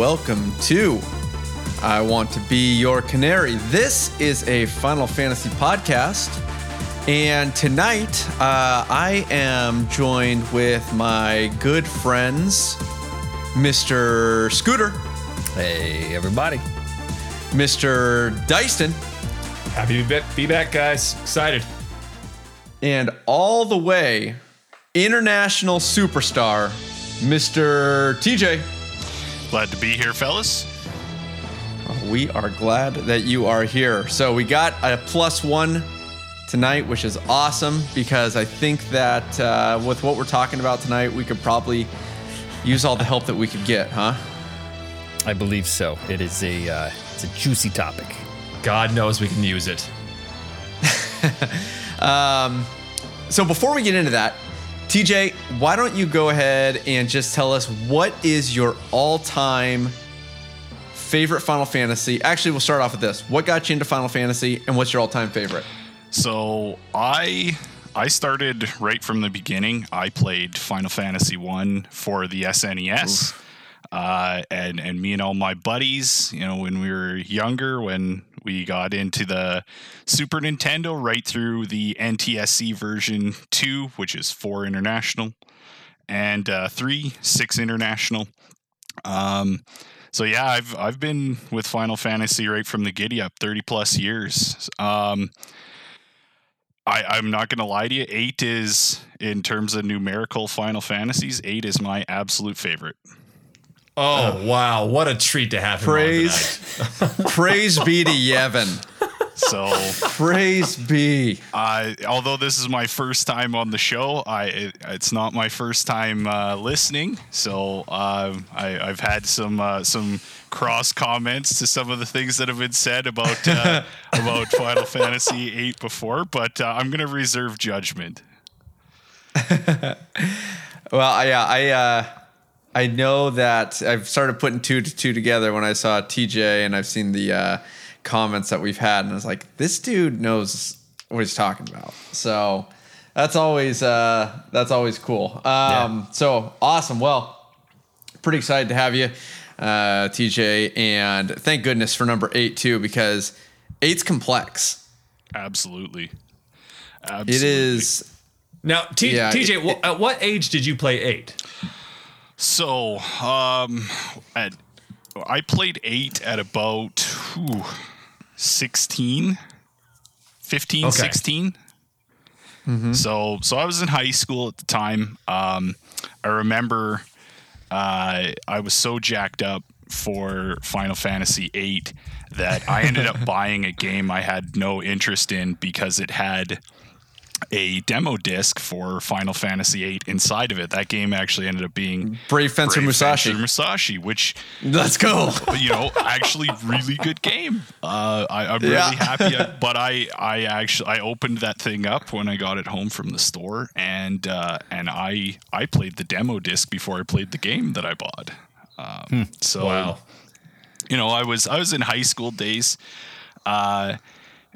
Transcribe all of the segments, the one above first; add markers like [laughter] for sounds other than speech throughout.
Hey, and welcome to I Want to Be Your Canary. This is a Final Fantasy podcast. And tonight, uh, I am joined with my good friends, Mr. Scooter, Hey, everybody. Mr. Dyson. Happy to be back, guys. Excited. and all the way international superstar, Mr. TJ. Glad to be here, fellas. We are glad that you are here. So we got a plus one tonight, which is awesome because I think that uh, with what we're talking about tonight, we could probably use all the help that we could get, huh? I believe so. It is a uh, it's a juicy topic. God knows we can use it. [laughs] So before we get into that, TJ, why don't you go ahead and just tell us what is your all-time favorite Final Fantasy? Actually, we'll start off with this. What got you into Final Fantasy, and what's your all-time favorite? So I I started right from the beginning. I played Final Fantasy One for the SNES. Uh, and and me and all my buddies, you know, when we were younger, when we got into the Super Nintendo, right through the NTSC version two, which is four international, and uh, three six international. Um, so yeah, I've I've been with Final Fantasy right from the giddy up, thirty plus years. Um, I, I'm not gonna lie to you. Eight is in terms of numerical Final Fantasies. Eight is my absolute favorite. Oh, wow. What a treat to have him Praise, on [laughs] [laughs] praise be to Yevon. So, Praise be. I although this is my first time on the show, I it, it's not my first time uh, listening. So um, I, I've had some uh, some cross comments to some of the things that have been said about uh, [laughs] about Final Fantasy VIII before, but uh, I'm gonna reserve judgment. Well, yeah, I uh, I know that I've started putting two to two together when I saw TJ and I've seen the uh, comments that we've had, and I was like, this dude knows what he's talking about. So that's always uh, that's always cool. Um, So awesome. Well, pretty excited to have you, uh, TJ, and thank goodness for number eight too, because eight's complex. Absolutely, It absolutely. is. Now, T- Yeah, TJ, it- wh- at what age did you play eight? So, um, at I played eight at about whew, 16, 15, Okay. 16. So, so I was in high school at the time. Um, I remember uh, I was so jacked up for Final Fantasy VIII that I ended up [laughs] buying a game I had no interest in because it had a demo disc for Final Fantasy VIII inside of it. That game actually ended up being Brave Fencer Musashi. Fencer Musashi, which Let's go. [laughs] you know, actually really good game. Uh, I, I'm really Yeah. happy. [laughs] But I, I actually, I opened that thing up when I got it home from the store, and uh, and I, I played the demo disc before I played the game that I bought. Um, So Wow. you know, I was I was in high school days. Uh,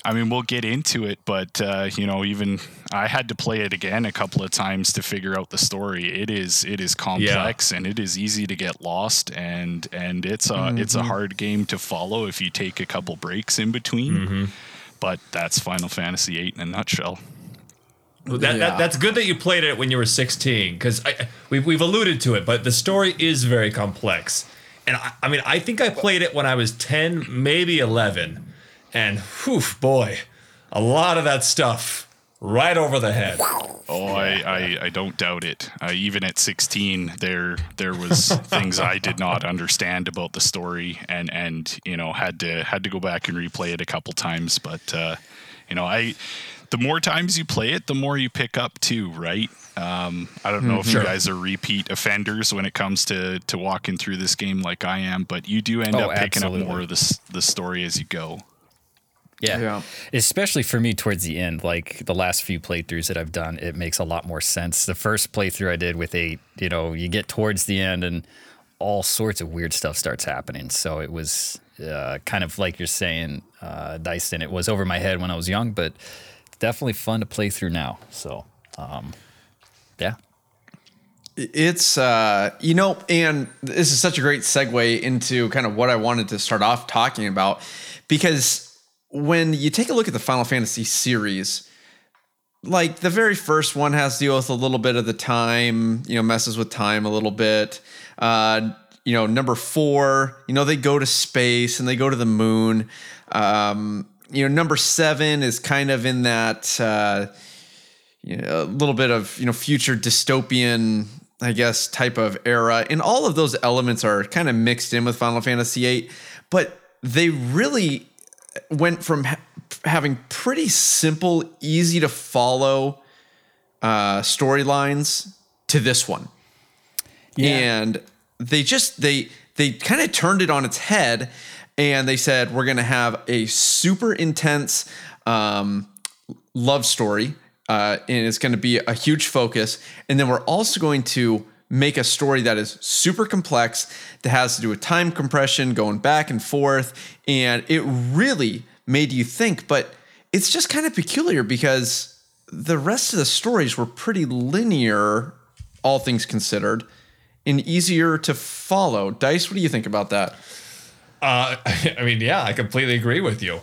I mean, we'll get into it, but uh, you know, even I had to play it again a couple of times to figure out the story. It is it is complex and it is easy to get lost, and and it's a it's a hard game to follow if you take a couple breaks in between. But that's Final Fantasy VIII in a nutshell. Well, That, Yeah. that, that's good that you played it when you were 16, because we've, we've alluded to it, but the story is very complex. And I, I mean, I think I played it when I was 10, maybe 11. And whew, boy, a lot of that stuff right over the head. Oh, I, I, I don't doubt it. Uh, even at 16, there there was [laughs] things I did not understand about the story, and and you know had to had to go back and replay it a couple times. But uh, you know, I the more times you play it, the more you pick up too, right? Um, I don't know if you guys are repeat offenders when it comes to to walking through this game like I am, but you do end Oh, up picking absolutely. up more of the the story as you go. Yeah. Yeah. Especially for me towards the end, like the last few playthroughs that I've done, it makes a lot more sense. The first playthrough I did with eight, you know, you get towards the end and all sorts of weird stuff starts happening. So it was uh, kind of like you're saying, uh, Dyson, it was over my head when I was young, but definitely fun to play through now. So, um, yeah. It's uh, you know, and this is such a great segue into kind of what I wanted to start off talking about because when you take a look at the Final Fantasy series, like the very first one has to deal with a little bit of the time, you know, messes with time a little bit. Uh, you know, number four, you know, they go to space and they go to the moon. Um, you know, number seven is kind of in that uh, you know, a little bit of you know future dystopian, I guess, type of era, and all of those elements are kind of mixed in with Final Fantasy VIII, but they really went from ha- having pretty simple, easy to follow uh, storylines to this one, and they just they they kind of turned it on its head, and they said we're going to have a super intense um, love story, uh, and it's going to be a huge focus, and then we're also going to make a story that is super complex that has to do with time compression going back and forth and it really made you think but it's just kind of peculiar because the rest of the stories were pretty linear all things considered and easier to follow dice what do you think about that Uh, [laughs] I mean, yeah, I completely agree with you.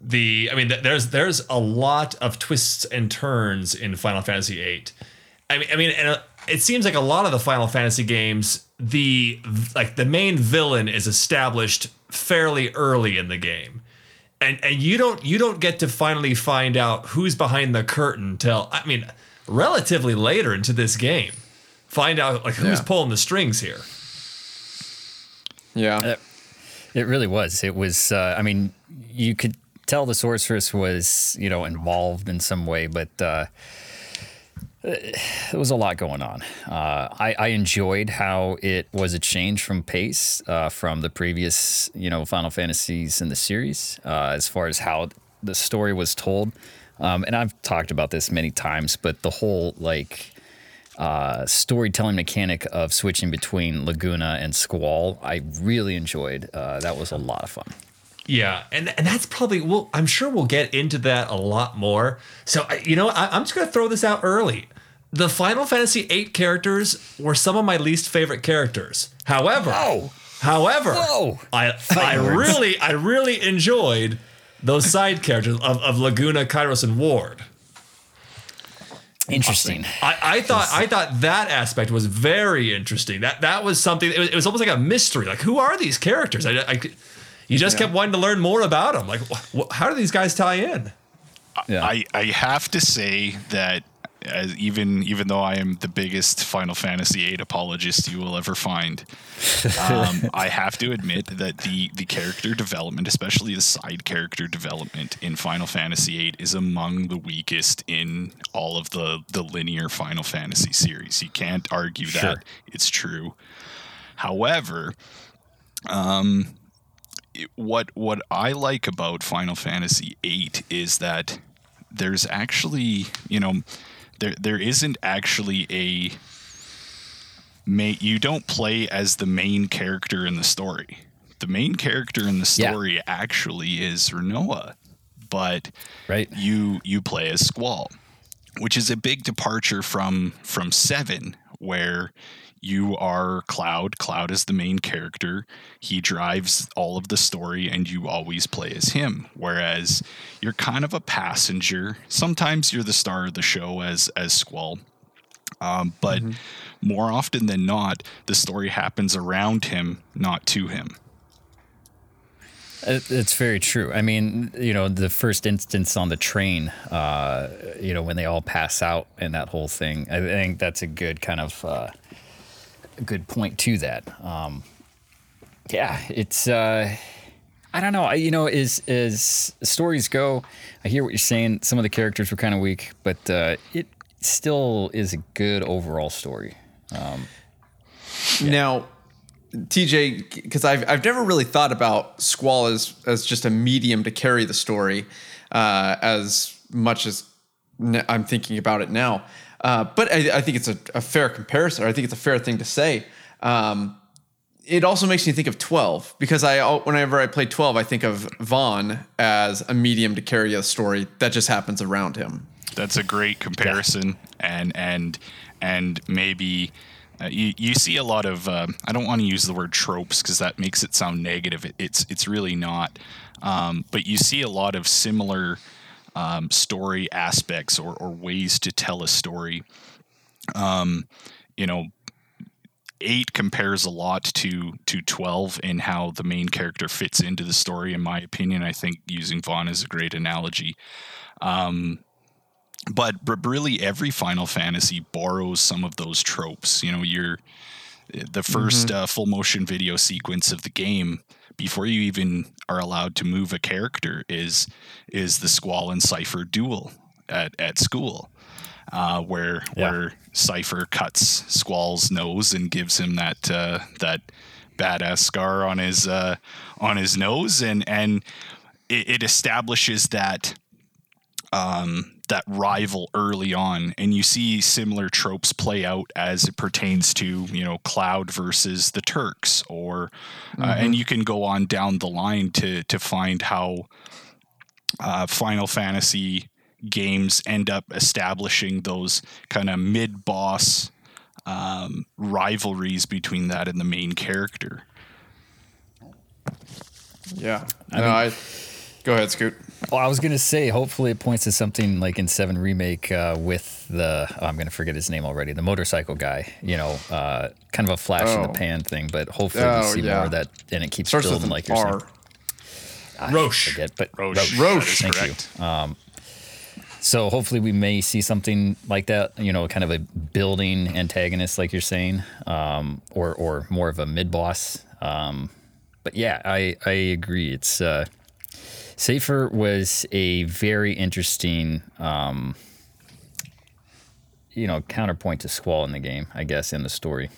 The, I mean, th- there's there's a lot of twists and turns in Final Fantasy VIII. I mean, I mean, and uh, it seems like a lot of the Final Fantasy games, the like the main villain is established fairly early in the game, and and you don't you don't get to finally find out who's behind the curtain till I mean, relatively later into this game, find out like who's Yeah. pulling the strings here. yeah Uh, It really was. It was. Uh, I mean, you could tell the sorceress was, you know, involved in some way, but uh, [sighs] there was a lot going on. Uh, I, I enjoyed how it was a change from pace uh, from the previous, you know, Final Fantasies in the series, uh, as far as how the story was told. Um, and I've talked about this many times, but the whole like uh, storytelling mechanic of switching between Laguna and Squall, I really enjoyed. Uh, that was a lot of fun. Yeah, and and that's probably well. I'm sure we'll get into that a lot more. So you know, I, I'm just gonna throw this out early. The Final Fantasy VIII characters were some of my least favorite characters. However, Whoa. however, Whoa. I I words. really I really enjoyed those side characters of, of Laguna, Kiros, and Ward. Interesting. I, I thought I thought that aspect was very interesting. That that was something. It was, it was almost like a mystery. Like, who are these characters? I, I you just kept wanting to learn more about them. Like, wh- wh- how do these guys tie in? Yeah. I, I have to say that as even even though I am the biggest Final Fantasy VIII apologist you will ever find, um, [laughs] I have to admit that the the character development, especially the side character development in Final Fantasy VIII, is among the weakest in all of the the linear Final Fantasy series. You can't argue Sure. that it's true. However, um, what what I like about Final Fantasy VIII is that there's actually you know there there isn't actually a ma- you don't play as the main character in the story. The main character in the Yeah. story actually is Rinoa, but Right. you you play as Squall, which is a big departure from from Seven, where you are Cloud. Cloud is the main character. He drives all of the story, and you always play as him. Whereas you're kind of a passenger. Sometimes you're the star of the show as as Squall, um, but more often than not, the story happens around him, not to him. It's very true. I mean, you know, the first instance on the train, uh, you know, when they all pass out and that whole thing, I think that's a good kind of uh, a good point to that. Um, yeah, it's. Uh, I don't know. I, you know, as as stories go, I hear what you're saying. Some of the characters were kind of weak, but uh, it still is a good overall story. um Now, TJ, because I've I've never really thought about Squall as as just a medium to carry the story, uh, as much as I'm thinking about it now. Uh, but I, I think it's a, a fair comparison. Or I think it's a fair thing to say. Um, it also makes me think of 12 because I whenever I play 12, I think of Vaan as a medium to carry a story that just happens around him. That's a great comparison, and and and maybe Uh, you, you see a lot of uh, I don't want to use the word tropes because that makes it sound negative. It, it's it's really not. Um, but you see a lot of similar um, story aspects or, or ways to tell a story. Um, you know, eight compares a lot to to 12 in how the main character fits into the story in my opinion. I think using Vaan is a great analogy. Um, but, really every final fantasy borrows some of those tropes. You know you're the 1st uh, full motion video sequence of the game before you even are allowed to move a character is is the squall and Seifer duel at, at school uh, where Yeah. where Seifer cuts Squall's nose and gives him that uh, that badass scar on his uh, on his nose, and and it, it establishes that um, that rival early on, and you see similar tropes play out as it pertains to you know Cloud versus the Turks, or uh, and you can go on down the line to to find how uh, Final Fantasy games end up establishing those kind of mid boss um, rivalries between that and the main character. Yeah. I No, I, go ahead, Scoot. Well, I was gonna say, hopefully, it points to something like in Seven Remake uh, with the oh, I'm gonna forget his name already, the motorcycle guy. You know, uh, kind of a flash in the Oh. pan thing, but hopefully Oh, we see yeah. more of that, and it keeps Starts building like you're R. saying. I Roche. forget, but Roche. Roche. that is Thank you. correct. So hopefully we may see something like that, you know, kind of a building antagonist, like you're saying, um, or or more of a mid boss. Um, but yeah, I I agree. It's uh, Seifer was a very interesting, um, you know, counterpoint to Squall in the game, I guess, in the story.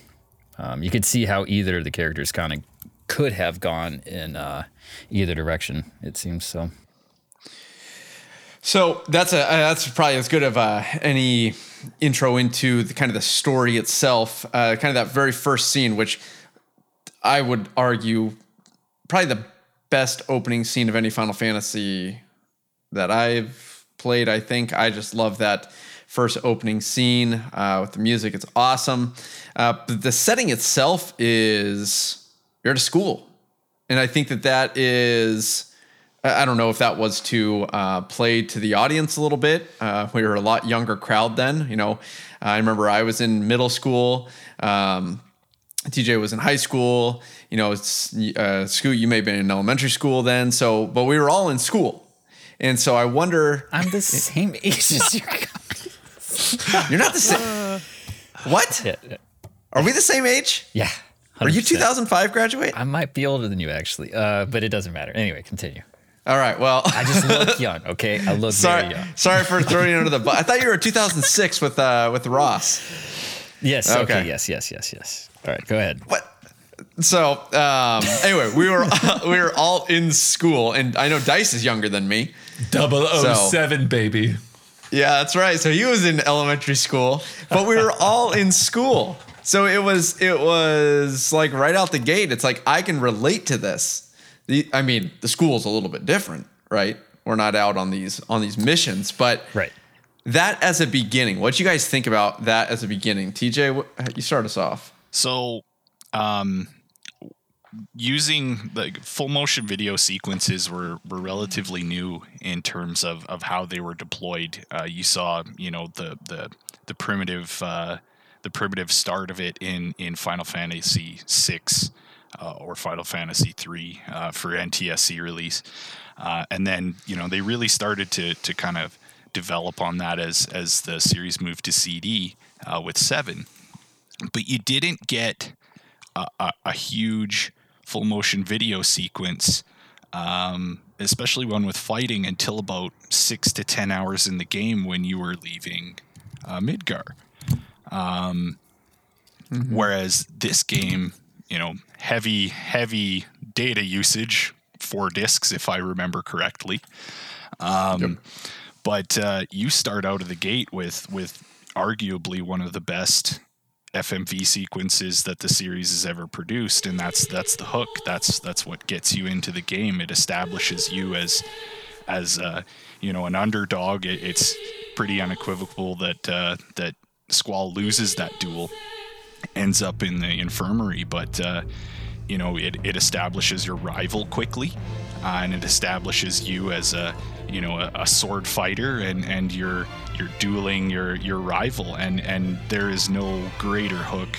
Um, you could see how either of the characters kind of could have gone in uh, either direction. It seems so. So that's a uh, that's probably as good of uh, any intro into the kind of the story itself. Uh, kind of that very first scene, which I would argue probably the best opening scene of any Final Fantasy that I've played. I think I just love that first opening scene uh, with the music. It's awesome. Uh, but the setting itself is you're at a school, and I think that that is. I don't know if that was to uh, play to the audience a little bit. Uh, we were a lot younger crowd then. You know, I remember I was in middle school. Um, TJ was in high school. You know, it's uh, Scoot. You may have been in elementary school then. So, but we were all in school, and so I wonder. I'm the [laughs] same age as you. You're not the same. What? yeah, yeah. Are we the same age? Yeah. Are you 2005 graduate? I might be older than you actually, uh, but it doesn't matter. Anyway, continue. All right. Well, I just look [laughs] young, okay? I look sorry. very young. Sorry for throwing you under the bus. I thought you were 2006 with uh, with Ross. Yes. Okay. Okay. Yes. Yes. Yes. Yes. All right. Go ahead. What? So um, anyway, we were [laughs] we were all in school, and I know Dice is younger than me. 007, baby. Yeah, that's right. So he was in elementary school, but we were all in school. So it was it was like right out the gate. It's like I can relate to this. The, I mean, the school's a little bit different, right? We're not out on these on these missions, but Right. that as a beginning. What do you guys think about that as a beginning? TJ, what, you start us off. So, um, using the full motion video sequences were, were relatively new in terms of, of how they were deployed. Uh, you saw, you know, the the the primitive uh, the primitive start of it in in Final Fantasy VI Uh, or Final Fantasy III uh, for NTSC release, uh, and then you know they really started to to kind of develop on that as as the series moved to CD uh, with seven but you didn't get a, a, a huge full motion video sequence, um, especially one with fighting, until about six to ten hours in the game when you were leaving uh, Midgar. Um, Whereas this game, you know, heavy, heavy data usage, four discs, if I remember correctly. Um, But uh, you start out of the gate with with arguably one of the best FMV sequences that the series has ever produced, and that's that's the hook. That's that's what gets you into the game. It establishes you as as uh, you know an underdog. It, it's pretty unequivocal that uh, that Squall loses that duel, ends up in the infirmary, but uh, you know it, it establishes your rival quickly, uh, and it establishes you as a you know a, a sword fighter, and and you're you're dueling your your rival, and and there is no greater hook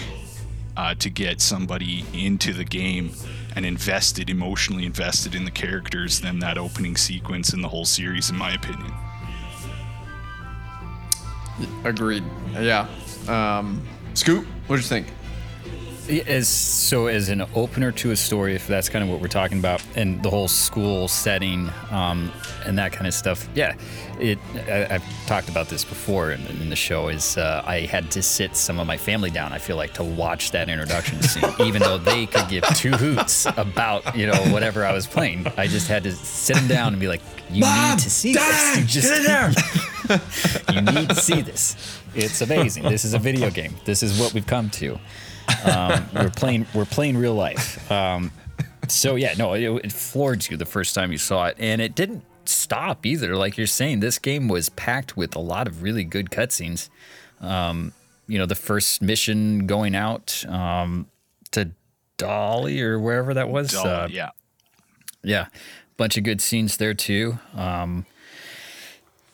uh, to get somebody into the game and invested, emotionally invested in the characters than that opening sequence in the whole series, in my opinion. Agreed. Yeah. Um, Scoot, what do you think? As so as an opener to a story, if that's kind of what we're talking about, and the whole school setting um, and that kind of stuff. Yeah, it. I, have talked about this before in, in the show. Is uh, I had to sit some of my family down. I feel like to watch that introduction scene, [laughs] even though they could give two hoots about you know whatever I was playing. I just had to sit them down and be like, "You Mom, need to see Dad, this. You get in there." [laughs] you need to see this. It's amazing. This is a video game. This is what we've come to. Um, we're playing. We're playing real life. Um, so yeah, no, it, it floored you the first time you saw it, and it didn't stop either. Like you're saying, this game was packed with a lot of really good cutscenes. Um, you know, the first mission going out um, to Dollet or wherever that was. Dull, uh, yeah. yeah, bunch of good scenes there too. Um,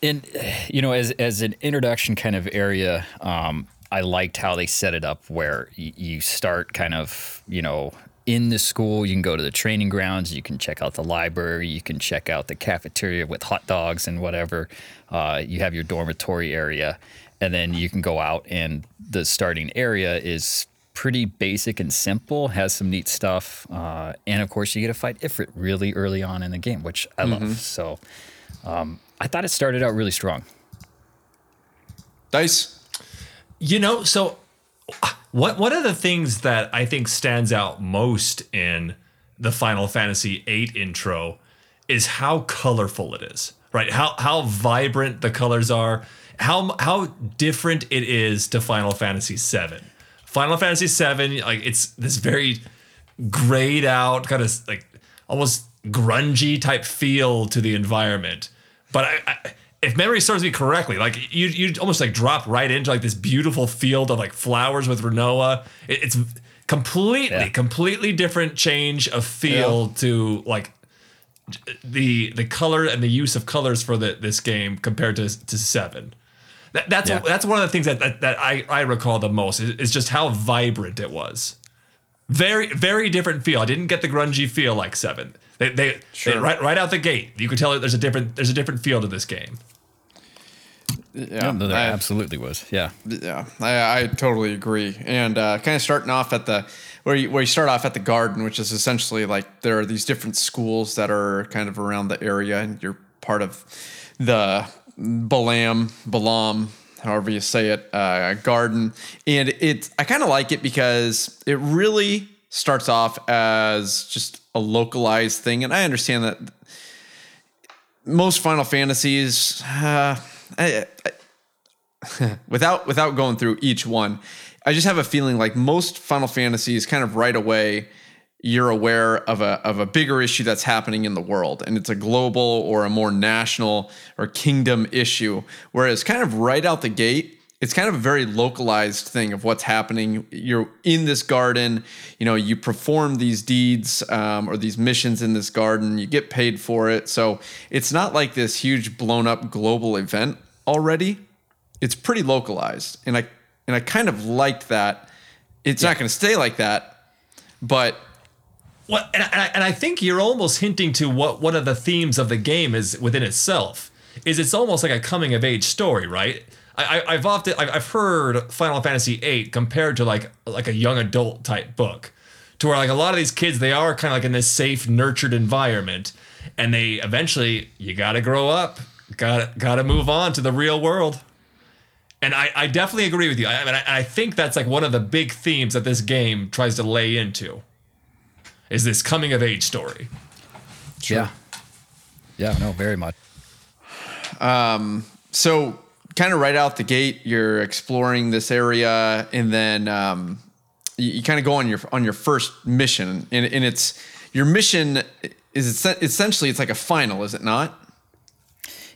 and you know, as as an introduction kind of area, um, I liked how they set it up, where y- you start kind of, you know, in the school. You can go to the training grounds. You can check out the library. You can check out the cafeteria with hot dogs and whatever. Uh, you have your dormitory area, and then you can go out, and the starting area is pretty basic and simple. Has some neat stuff, uh, and of course, you get to fight Ifrit really early on in the game, which I love. So. Um, I thought it started out really strong. Dice. You know, so what one of the things that I think stands out most in the Final Fantasy VIII intro is how colorful it is. Right? How how vibrant the colors are, how how different it is to Final Fantasy VII. Final Fantasy VII, like it's this very grayed out, kind of like almost grungy type feel to the environment. But I, I, if memory serves me correctly, like you you almost like drop right into like this beautiful field of like flowers with Rinoa. It, it's completely Yeah. completely different change of feel to like the the color and the use of colors for the, this game compared to to seven. That, that's Yeah. that's one of the things that that, that I, I recall the most is, is just how vibrant it was. Very very different feel. I didn't get the grungy feel like seven. They, they, they- right right out the gate you could tell there's a different there's a different feel to this game. Yeah, no, there I- absolutely was. Yeah. Yeah, I, I totally agree. And uh, kind of starting off at the where you where you start off at the garden, which is essentially like there are these different schools that are kind of around the area, and you're part of the Balamb Balamb, however you say it, uh, garden. And it I kind of like it because it really starts off as just a localized thing, and I understand that most Final Fantasies. Uh, I, I, [laughs] without without going through each one, I just have a feeling like most Final Fantasies kind of right away you're aware of a of a bigger issue that's happening in the world and it's a global or a more national or kingdom issue. Whereas kind of right out the gate it's kind of a very localized thing of what's happening. You're in this garden you know you perform these deeds um, or these missions in this garden you get paid for it. So it's not like this huge blown up global event already it's pretty localized and i and i kind of liked that it's not going to stay like that but Well, and I, and I think you're almost hinting to what one of the themes of the game is within itself. Is it's almost like a coming of age story, right? I, I've often I've I've heard Final Fantasy VIII compared to like like a young adult type book, to where like a lot of these kids they are kind of like in this safe, nurtured environment, and they eventually you got to grow up, got got to move on to the real world. And I, I definitely agree with you. I, I mean, I, I think that's like one of the big themes that this game tries to lay into is this coming of age story. Yeah. Yeah, no, very much. Um, so kind of right out the gate you're exploring this area and then um, you, you kind of go on your on your first mission and, and it's your mission is essen- essentially it's like a final is it not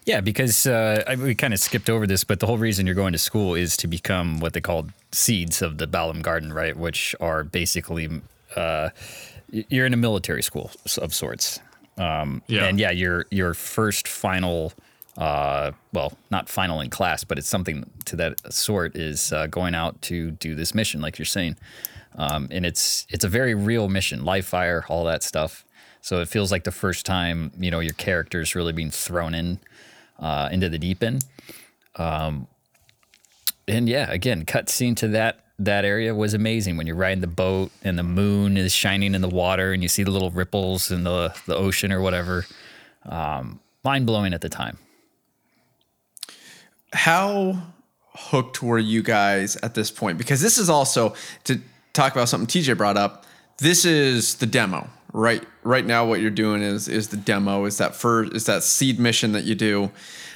Yeah, because uh, I, we kind of skipped over this, but the whole reason you're going to school is to become what they call seeds of the Balamb Garden, right? Which are basically uh, you're in a military school of sorts. Um, Yeah. And yeah, your your first final, uh, well, not final in class, but it's something to that sort is uh, going out to do this mission, like you're saying. Um, and it's it's a very real mission, live fire, all that stuff. So it feels like the first time you know your character's really being thrown in uh, into the deep end. Um, and yeah, again, cutscene to that that area was amazing when you're riding the boat and the moon is shining in the water and you see the little ripples in the the ocean or whatever. Um, Mind blowing at the time. how hooked were you guys at this point? Because this is also to talk about something TJ brought up. This is the demo, right? Right now, what you're doing is is the demo. Is that first? Is that seed mission that you do?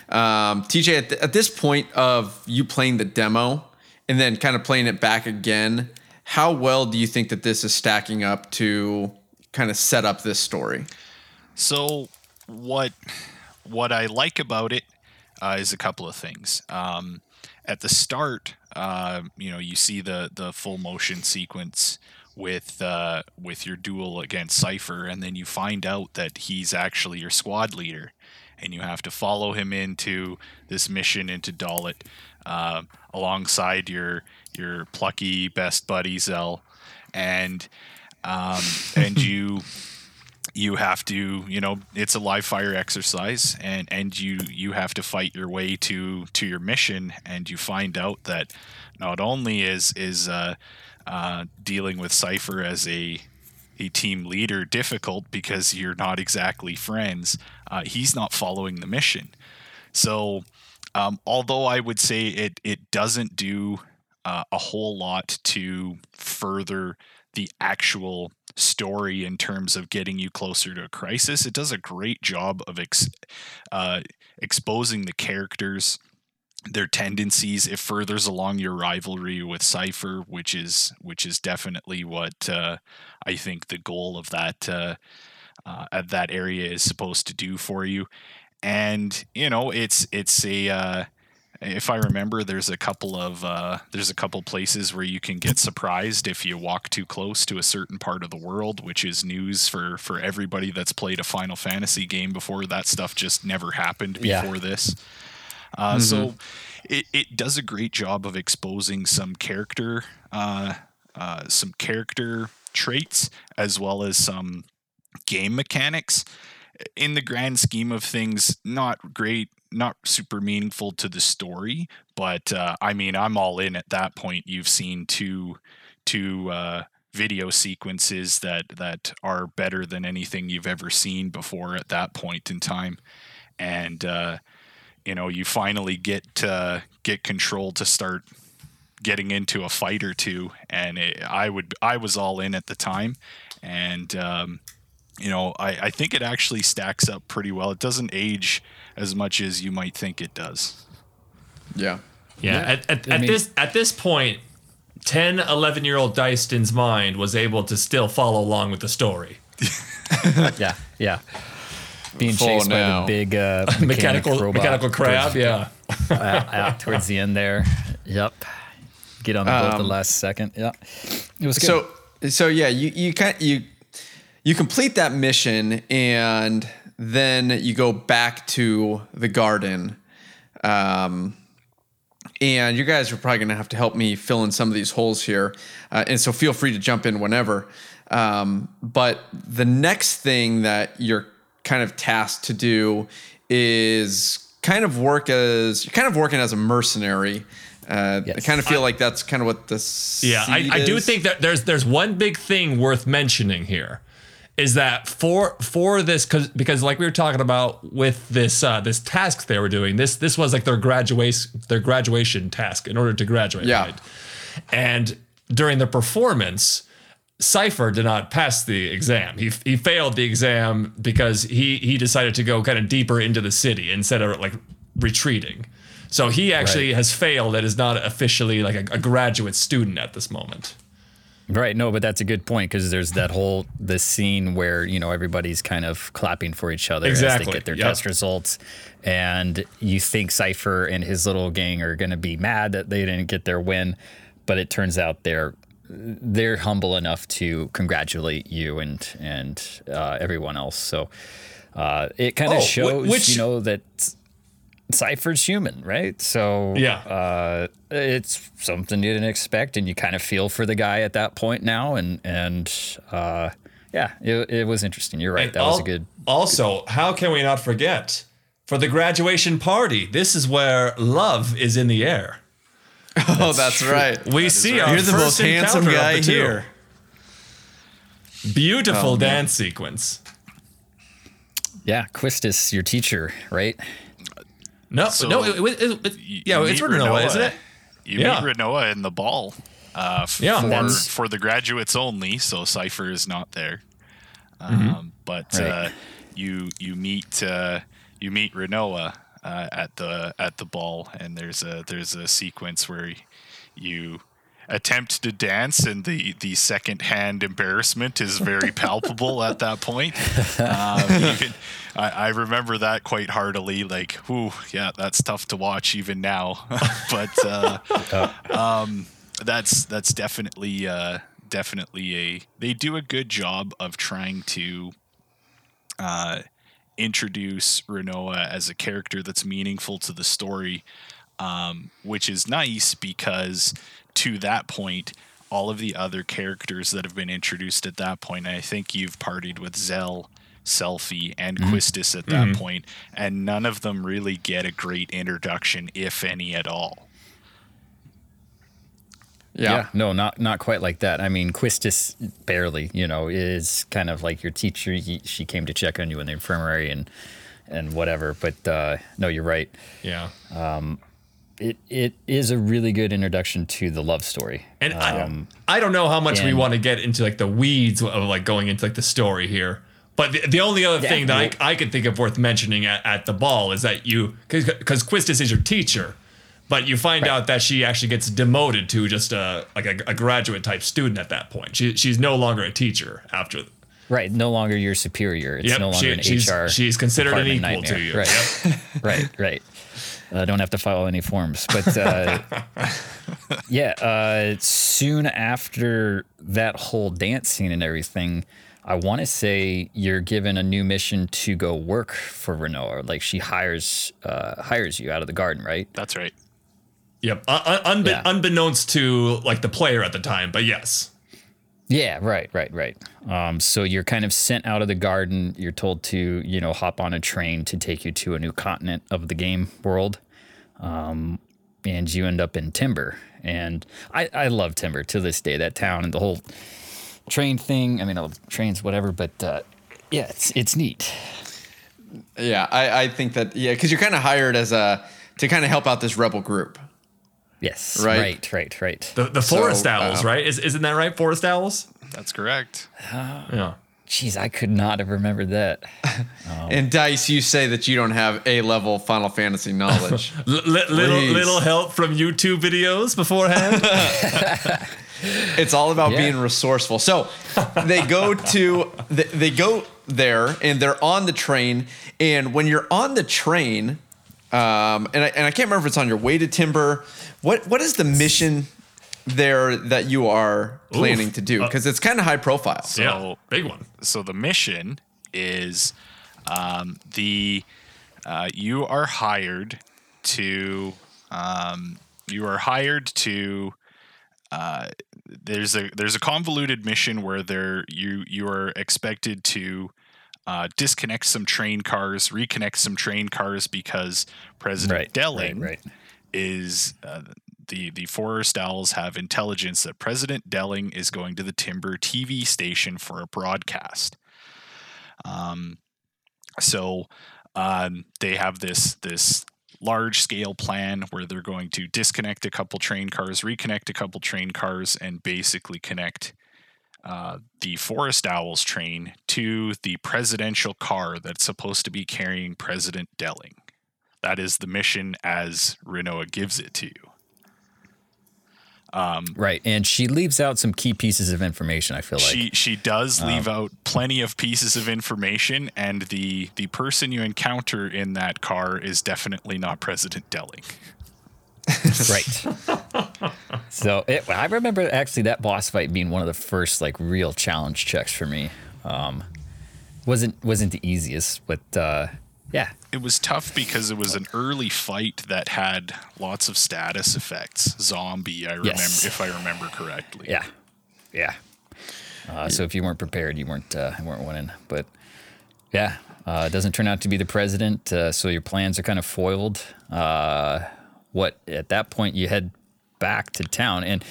Um, TJ, at, th- at this point of you playing the demo and then kind of playing it back again, how well do you think that this is stacking up to kind of set up this story? So what what I like about it uh, is a couple of things. Um, at the start, uh, you know, you see the the full motion sequence with uh, with your duel against Seifer, and then you find out that he's actually your squad leader, and you have to follow him into this mission into Dollet uh, alongside your your plucky best buddy Zell, and um, and [laughs] you you have to you know it's a live fire exercise and and you you have to fight your way to to your mission and you find out that not only is is uh, uh, dealing with Seifer as a a team leader difficult because you're not exactly friends uh, he's not following the mission. So um, although I would say it it doesn't do uh, a whole lot to further the actual story in terms of getting you closer to a crisis, it does a great job of ex- uh, exposing the characters, their tendencies. It furthers along your rivalry with Seifer, which is which is definitely what uh, I think the goal of that uh, uh, that area is supposed to do for you and you know it's it's a uh, if I remember, there's a couple of uh, there's a couple places where you can get surprised if you walk too close to a certain part of the world, which is news for for everybody that's played a Final Fantasy game before. That stuff just never happened Yeah. before this. Uh, So it, it does a great job of exposing some character uh, uh, some character traits as well as some game mechanics in the grand scheme of things, not great, not super meaningful to the story. But uh, I mean, I'm all in at that point. You've seen two two uh, video sequences that that are better than anything you've ever seen before at that point in time, and uh, you know, you finally get uh, get control to start getting into a fight or two and it, i would i was all in at the time and um, you know I, I think it actually stacks up pretty well it doesn't age as much as you might think it does Yeah. Yeah, Yeah. at, at, at mean- this at this point, 10, 11 year old Dyson's mind was able to still follow along with the story. [laughs] Yeah, yeah. Being chased by now. the big uh, [laughs] Mechanical mechanical crab, yeah. [laughs] out, out towards the end there. Yep. Get on the boat the Um, last second. Yeah. It was good. So so yeah, you you kind you you complete that mission and then you go back to the garden. Um and you guys are probably going to have to help me fill in some of these holes here. Uh, and so feel free to jump in whenever. Um, but the next thing that you're kind of tasked to do is kind of work as you're kind of working as a mercenary. Uh, I kind of feel like that's kind of what this. Yeah, I, I do think that there's there's one big thing worth mentioning here, is that for for this because because like we were talking about with this uh, this task they were doing this this was like their graduation their graduation task in order to graduate. Yeah. Right? And during the performance, Seifer did not pass the exam. He he failed the exam because he he decided to go kind of deeper into the city instead of like retreating. So he actually Right. has failed and is not officially like a, a graduate student at this moment. Right. No, but that's a good point because there's that whole the scene where you know everybody's kind of clapping for each other as they get their yep. test results, and you think Seifer and his little gang are going to be mad that they didn't get their win, but it turns out they're they're humble enough to congratulate you and and uh, everyone else. So uh, it kind of Oh, shows which- you know that Seifer's human, right? So Yeah. uh, it's something you didn't expect, and you kind of feel for the guy at that point now, and and uh, yeah, it, it was interesting. You're right. And that was a good. Also, how can we not forget for the graduation party? This is where love is in the air. [laughs] oh, that's right. We see our You're the first most handsome encounter guy the two. here. Beautiful Oh, man. dance sequence. Yeah, Quistis, your teacher, right? No, So, no, it, it, it, it- yeah, it's meet Rinoa, isn't it? You Yeah. meet Rinoa in the ball. Uh, f- Yeah. for, for the graduates only, so Seifer is not there. Mm-hmm. Um, but Right. uh, you you meet uh, you meet Rinoa uh, at the at the ball, and there's a there's a sequence where you attempt to dance, and the the second hand embarrassment is very [laughs] palpable at that point. [laughs] Um, even, I, I remember that quite heartily. Like, whew, yeah, that's tough to watch even now. [laughs] but uh, um, that's that's definitely uh, definitely a. They do a good job of trying to uh, introduce Rinoa as a character that's meaningful to the story, um, which is nice because to that point, all of the other characters that have been introduced at that point, I think you've partied with Zell, Selphie, and Quistis at that point, and none of them really get a great introduction, if any at all. Yeah. no, not not quite like that. I mean, Quistis barely, you know, is kind of like your teacher. He, she came to check on you in the infirmary and and whatever. But uh, no, you're right. Yeah. Um, it it is a really good introduction to the love story. And Um, I, I don't know how much we want to get into like the weeds of like going into like the story here. But the, the only other Yeah, thing that I, I could think of worth mentioning at, at the ball is that you, because Quistis is your teacher, but you find out that she actually gets demoted to just a like a, a graduate type student at that point. She, she's no longer a teacher after. Right, no longer your superior. It's Yep, no longer she- an she's- HR. she's considered an department equal to you. Right, [laughs] right, right. I don't have to follow any forms, but uh, [laughs] yeah. Uh, soon after that whole dance scene and everything, I want to say you're given a new mission to go work for Rinoa. Like she hires uh, hires you out of the garden, right? That's right. Yep. Uh, unbe- Yeah. Unbeknownst to like the player at the time, but yes. Yeah, right, right, right. Um, so you're kind of sent out of the garden. You're told to, you know, hop on a train to take you to a new continent of the game world. Um, and you end up in Timber. And I, I love Timber to this day, that town and the whole train thing. I mean, I love trains, whatever, but uh, yeah, it's, it's neat. Yeah, I, I think that yeah, because you're kind of hired as a to kind of help out this rebel group. Yes, Right. right, right, right. The, the So, forest owls, um, right? Is, isn't that right? Forest owls? That's correct. Yeah. Jeez, I could not have remembered that. [laughs] And Dice, you say that you don't have A level Final Fantasy knowledge. [laughs] L- little little help from YouTube videos beforehand. [laughs] it's all about Yeah. being resourceful. So they go to they, they go there and they're on the train. And when you're on the train, um, and I, and I can't remember if it's on your way to Timber. What what is the mission there that you are planning Oof. to do? Uh, Because it's kind of high profile. yeah, big one. so the mission is um, the uh, you are hired to um, you are hired to uh, there's a there's a convoluted mission where there you you are expected to uh, disconnect some train cars, reconnect some train cars because President Right, Deling right, right. Is uh, the the Forest Owls have intelligence that President Deling is going to the Timber TV station for a broadcast. Um, so um, they have this this large scale plan where they're going to disconnect a couple train cars, reconnect a couple train cars, and basically connect. Uh, the Forest Owls train to the presidential car that's supposed to be carrying President Deling. That is the mission as Rinoa gives it to you. Right, and she leaves out some key pieces of information. I feel like she she does leave out plenty of pieces of information, and the the person you encounter in that car is definitely not President Deling. [laughs] right. so it, I remember actually that boss fight being one of the first like real challenge checks for me. Um, wasn't wasn't the easiest, but uh, yeah, It was tough because it was an early fight that had lots of status effects. Zombie, I remember, Yes. if I remember correctly. Yeah, yeah. Uh, so if you weren't prepared, you weren't uh, you weren't winning. But yeah, uh, it doesn't turn out to be the president, uh, so your plans are kind of foiled. Uh, what at that point you head back to town, and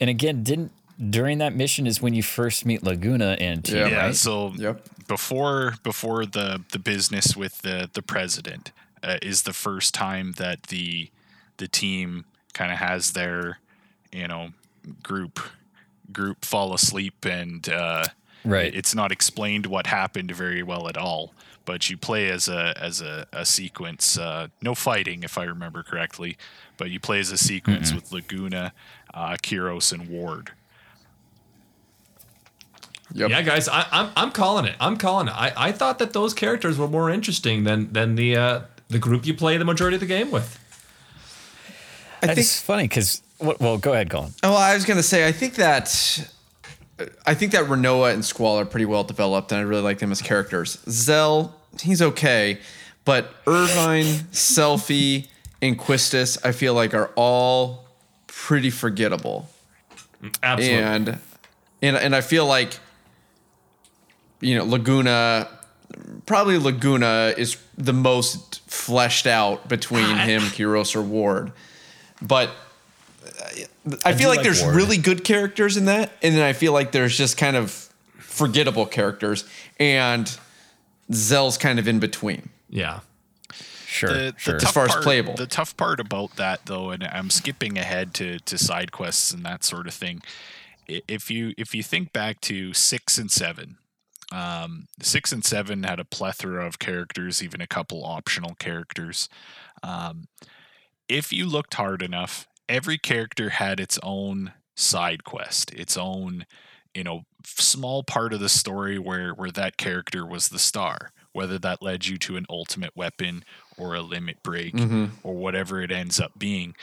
and again, didn't during that mission is when you first meet Laguna and team, Yeah. Yeah, right? so Yep. Before before the the business with the the president uh, is the first time that the the team kind of has their you know group group fall asleep and uh, Right. it's not explained what happened very well at all but you play as a as a, a sequence uh, no fighting if i remember correctly but you play as a sequence with laguna uh, Kiros and ward Yep. Yeah, guys, I, I'm I'm calling it. I'm calling it. I, I thought that those characters were more interesting than than the uh, the group you play the majority of the game with. I That's think funny because well, go ahead, Colin. Well, I was gonna say I think that I think that Rinoa and Squall are pretty well developed, and I really like them as characters. Zell, he's okay, but Irvine, Selphie, and Quistis, I feel like are all pretty forgettable, Absolutely. and and and I feel like you know Laguna, probably Laguna is the most fleshed out between him, Kiros, or Ward, but. Uh, I, do feel like, like there's Ward. really good characters in that, and then I feel like there's just kind of forgettable characters, and Zell's kind of in between. yeah. Sure, the, sure. the tough far as part, playable. The tough part about that, though, and I'm skipping ahead to to side quests and that sort of thing. If you if you think back to six and seven, um, six and seven had a plethora of characters, even a couple optional characters. Um, if you looked hard enough, every character had its own side quest, its own you know small part of the story where where that character was the star whether that led you to an ultimate weapon or a limit break or whatever it ends up being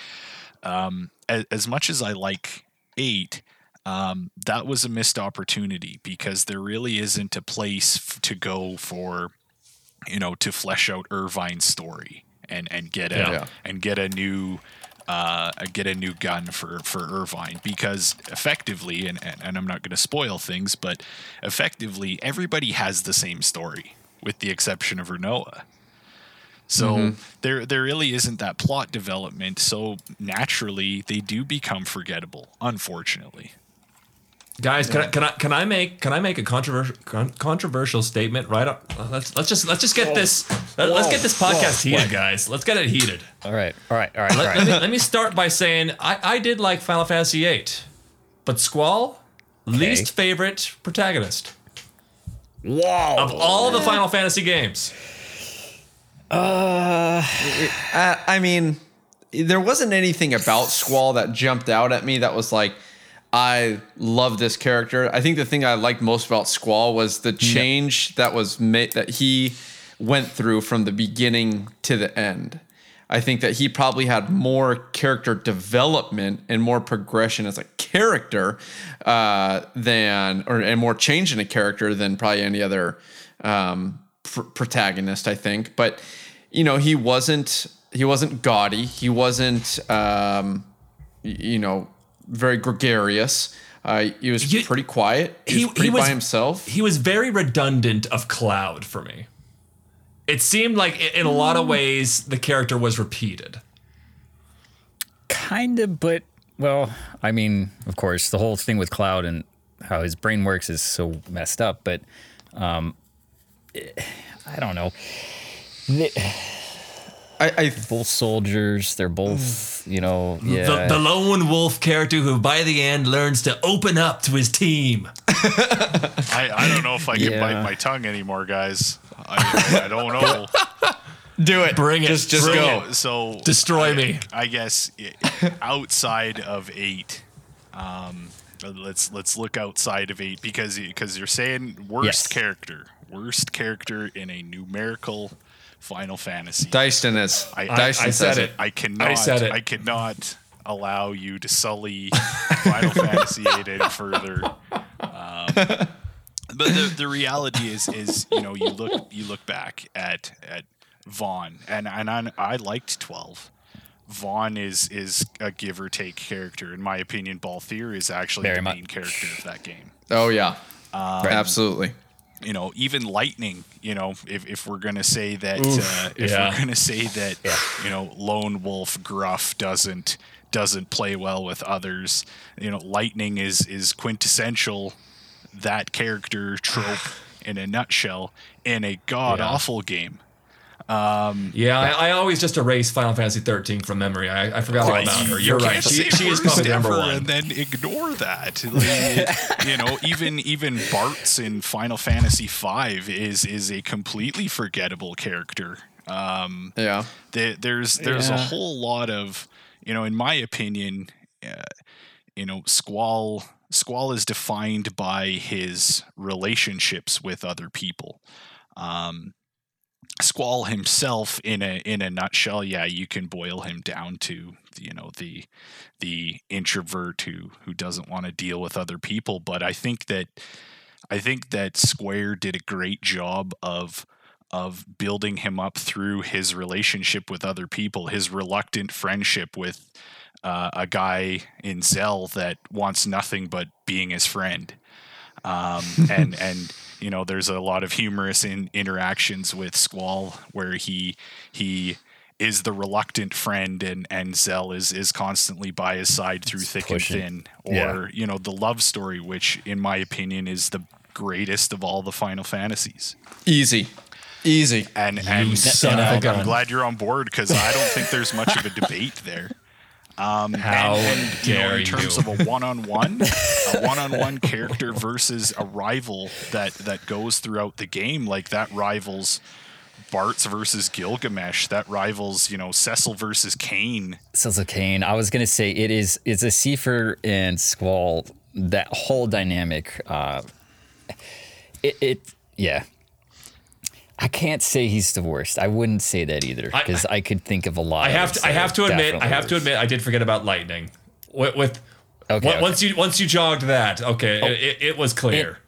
um, as, as much as i like eight um, that was a missed opportunity because there really isn't a place f- to go for you know to flesh out irvine's story and and get a Yeah. and get a new uh, get a new gun for for Irvine because effectively, and and, and I'm not going to spoil things, but effectively everybody has the same story with the exception of Rinoa. So there there really isn't that plot development. So naturally, they do become forgettable. Unfortunately, Guys, can I can I can I make can I make a controversial con- controversial statement right up? uh, Let's let's just let's just get this let, us get this podcast heated, guys. Let's get it heated. all right, all right, all right, Let, right. let me, let me start by saying I, I did like Final Fantasy VIII, but Squall least favorite protagonist Whoa! of all the Final Fantasy games. Uh, I mean, there wasn't anything about Squall that jumped out at me that was like, I love this character. I think the thing I liked most about Squall was the change that was made that he went through from the beginning to the end. I think that he probably had more character development and more progression as a character uh, than, or and more change in a character than probably any other um, pr- protagonist. I think, but you know, he wasn't he wasn't gaudy. He wasn't um, you know very gregarious. Uh, he was You- pretty quiet. He, was pretty by himself. He was very redundant of Cloud for me. It seemed like in a lot of ways the character was repeated. kind of, but well, I mean, of course, the whole thing with Cloud and how his brain works is so messed up. But um, I don't know. They, I, I both soldiers. They're both, you know, yeah. The, the lone wolf character who by the end learns to open up to his team. [laughs] I, I don't know if I can Yeah. bite my tongue anymore, guys. I, I don't know. [laughs] do it. Bring it. Just just Bring go. it. So Destroy I- me. I guess outside of eight, Um, let's let's look outside of eight because because you're saying worst Yes. character, worst character in a numerical Final Fantasy. Dyson is. I- I, Dyson I says said it. I cannot. I said it. I cannot allow you to sully Final [laughs] Fantasy VIII any further. Um, but the, the reality is, is you know, you look you look back at at Vaan, and and I, I liked twelve. Vaan is is a give or take character. In my opinion, Balthier is actually Very the much. main character of that game Oh yeah. Um, Absolutely. You know, even lightning, you know, if, if we're going to say that, uh, if yeah. we're going to say that, you know, lone wolf gruff doesn't, doesn't play well with others, you know, lightning is, is quintessential that character trope [sighs] in a nutshell in a god awful game. Yeah, I, I always just erase Final Fantasy 13 from memory. I, I forgot all Right, about you- her. you You're right. She, she is worst probably number one. and then ignore that. Like, [laughs] you know, even even Bartz in Final Fantasy V is is a completely forgettable character. Um, Yeah. there, there's there's a whole lot of you know in my opinion uh, you know squall squall is defined by his relationships with other people um squall himself in a in a nutshell yeah you can boil him down to you know the the introvert who who doesn't want to deal with other people but i think that i think that square did a great job of of building him up through his relationship with other people, his reluctant friendship with uh, a guy in Zell that wants nothing but being his friend. Um, [laughs] and and you know, there's a lot of humorous in, interactions with Squall where he he is the reluctant friend and and Zell is is constantly by his side through thick pushing. and thin. Yeah. Or you know, the love story, which in my opinion is the greatest of all the Final Fantasies Easy. Easy. and and, son and of a I'm- gun. I'm glad you're on board because I don't think there's much of a debate there. Um, How and, and, you know, in [laughs] terms you. of a one-on-one, a one-on-one [laughs] character versus a rival that that goes throughout the game, like that rivals Bartz versus Gilgamesh. That rivals, you know, Cecil versus Kain. Cecil of Kain. I was gonna say it is. It's a Seifer and Squall. That whole dynamic. Uh, it, it. Yeah. I can't say he's the worst. I wouldn't say that either I- because I, could think of a lot. I have to. I have to admit. I have to admit. I did forget about lightning. With, with Okay, okay. once you once you jogged that, okay, oh. it, it was clear.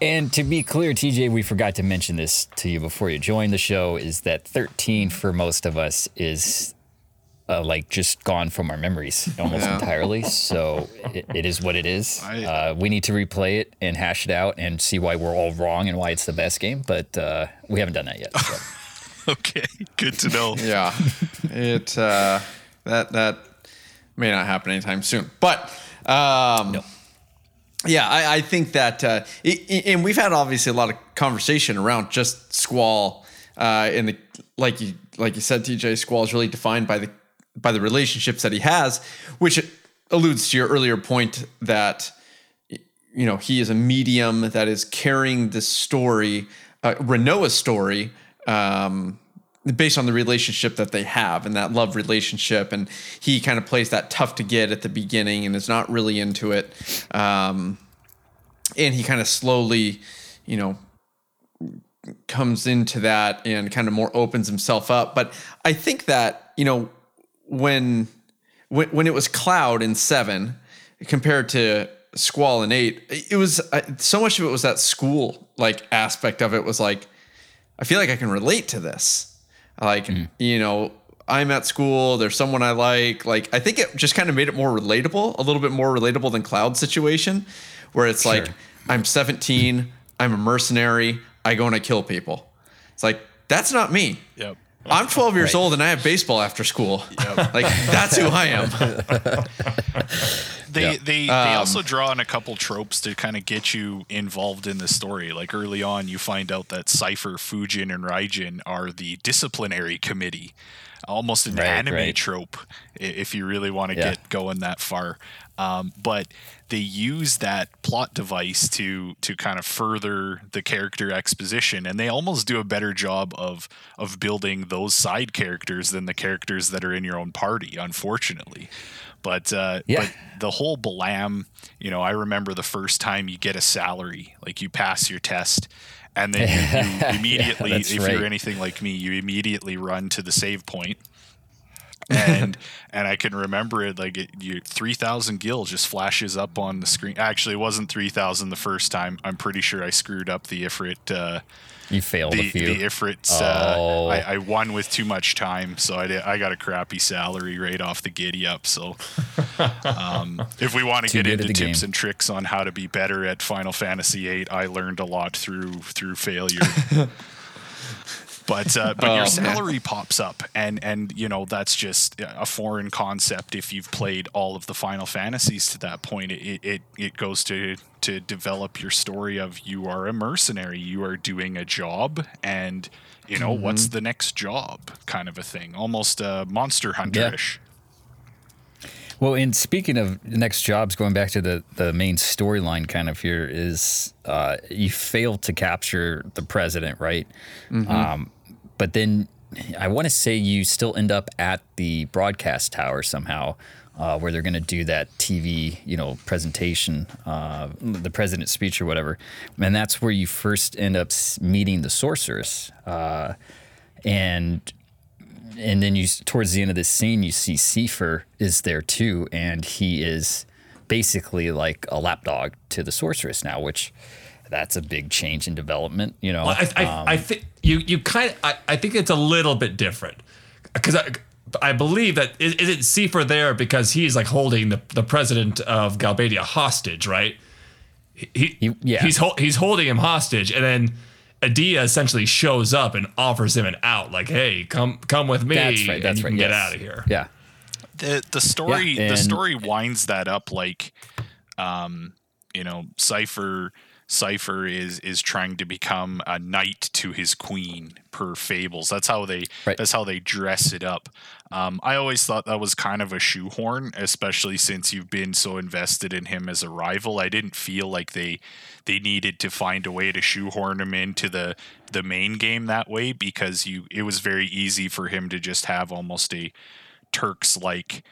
And to be clear, TJ, we forgot to mention this to you before you joined the show is that 13 for most of us is uh, like just gone from our memories [laughs] almost Yeah. entirely. So it, it is what it is. [laughs] I- uh, we need to replay it and hash it out and see why we're all wrong and why it's the best game. But uh, we haven't done that yet. So. [laughs] Okay, good to know. Yeah. it uh, that that may not happen anytime soon. But um, yeah, I, I think that uh, i i- and we've had obviously a lot of conversation around just Squall uh, in the like you like you said, TJ Squall is really defined by the by the relationships that he has, which alludes to your earlier point that you know he is a medium that is carrying this story, uh, Rinoa's story, um, based on the relationship that they have and that love relationship, and he kind of plays that tough to get at the beginning and is not really into it, um, and he kind of slowly, you know, comes into that and kind of more opens himself up. But I think that you know when when, when it was Cloud in seven compared to Squall in eight, it was uh, so much of it was that school like aspect of it was like I feel like I can relate to this. Like you know. I'm at school. There's someone I like. Like I think it just kind of made it more relatable, a little bit more relatable than Cloud situation, where it's like I'm 17, I'm a mercenary, I go and I kill people. It's like that's not me. Yep. I'm 12 years old and I have baseball after school. [laughs] Like that's who I am. They they, they Um, also draw on a couple tropes to kind of get you involved in the story. Like early on, you find out that Seifer, Fujin, and Raijin are the disciplinary committee. Almost an Right, anime right. trope, if you really want to Yeah. get going that far. Um, but they use that plot device to to kind of further the character exposition, and they almost do a better job of of building those side characters than the characters that are in your own party. Unfortunately, But uh, Yeah. but the whole Balamb, you know, I remember the first time you get a salary, like you pass your test, and then you, you [laughs] immediately, that's if right. you're anything like me, you immediately run to the save point. And [laughs] and I can remember it like it, your three thousand gil just flashes up on the screen. Actually, it wasn't three thousand the first time. I'm pretty sure I screwed up the Ifrit. Uh, You failed the a few. the Ifrits. Uh, Oh. I, I won with too much time, so I did, I got a crappy salary right off the giddy up. So, [laughs] um, if we want to get into tips game. and tricks on how to be better at Final Fantasy VIII, I learned a lot through through failure. [laughs] But uh, but Oh, your man. salary pops up, and and you know that's just a foreign concept. If you've played all of the Final Fantasies to that point, it it, it goes to to develop your story of you are a mercenary, you are doing a job, and you know what's the next job, kind of a thing, almost uh, Monster Hunter-ish. Well, and speaking of next jobs, going back to the, the main storyline kind of here is uh, you fail to capture the president, right? Um, but then I want to say you still end up at the broadcast tower somehow, uh, where they're going to do that TV, you know, presentation, uh, the president's speech or whatever, and that's where you first end up meeting the sorceress, uh, and and then you towards the end of this scene you see Seifer is there too and he is basically like a lapdog to the sorceress now which that's a big change in development you know Well, I, I, Um, I think you you kind of I, I think it's a little bit different because I, I believe that is, is it Seifer there because he's like holding the, the president of Galbadia hostage, right? He, he- He- yeah. he's he's holding him hostage, and then Edea essentially shows up and offers him an out, like, "Hey, come come with me, that's right and that's you right can get out of here." yeah the the story Yeah, the story winds that up like um you know Seifer Seifer is is trying to become a knight to his queen per fables. That's how they Right. that's how they dress it up. Um i always thought that was kind of a shoehorn especially since you've been so invested in him as a rival. I didn't feel like they they needed to find a way to shoehorn him into the the main game that way because you it was very easy for him to just have almost a Turks like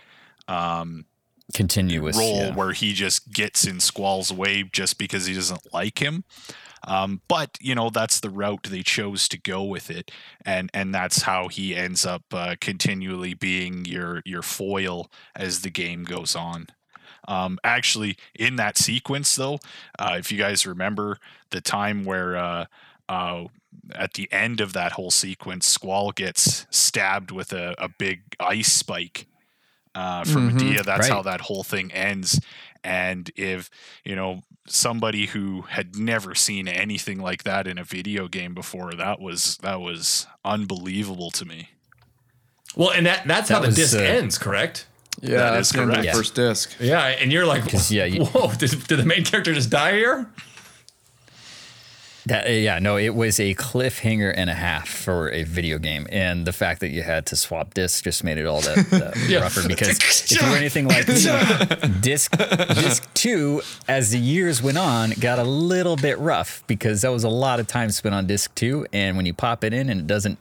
continuous role yeah. where he just gets in Squall's way just because he doesn't like him. Um, but you know that's the route they chose to go with it, and and that's how he ends up uh, continually being your your foil as the game goes on. Um, actually, in that sequence though, uh, if you guys remember the time where uh, uh, at the end of that whole sequence, Squall gets stabbed with a, a big ice spike uh, from Edea. That's how that whole thing ends. And if you know somebody who had never seen anything like that in a video game before, that was that was unbelievable to me. Well, and that that's how That the was, disc uh, ends, correct? Yeah, That that's is the end the correct. first disc. Yeah, and you're like, yeah, you- [laughs] whoa, did, did the main character just die here? That, yeah, no, it was a cliffhanger and a half for a video game, and the fact that you had to swap discs just made it all that, that [laughs] Yeah. rougher. Because if you were anything like [laughs] me, disc disc two, as the years went on, got a little bit rough because that was a lot of time spent on disc two, and when you pop it in and it doesn't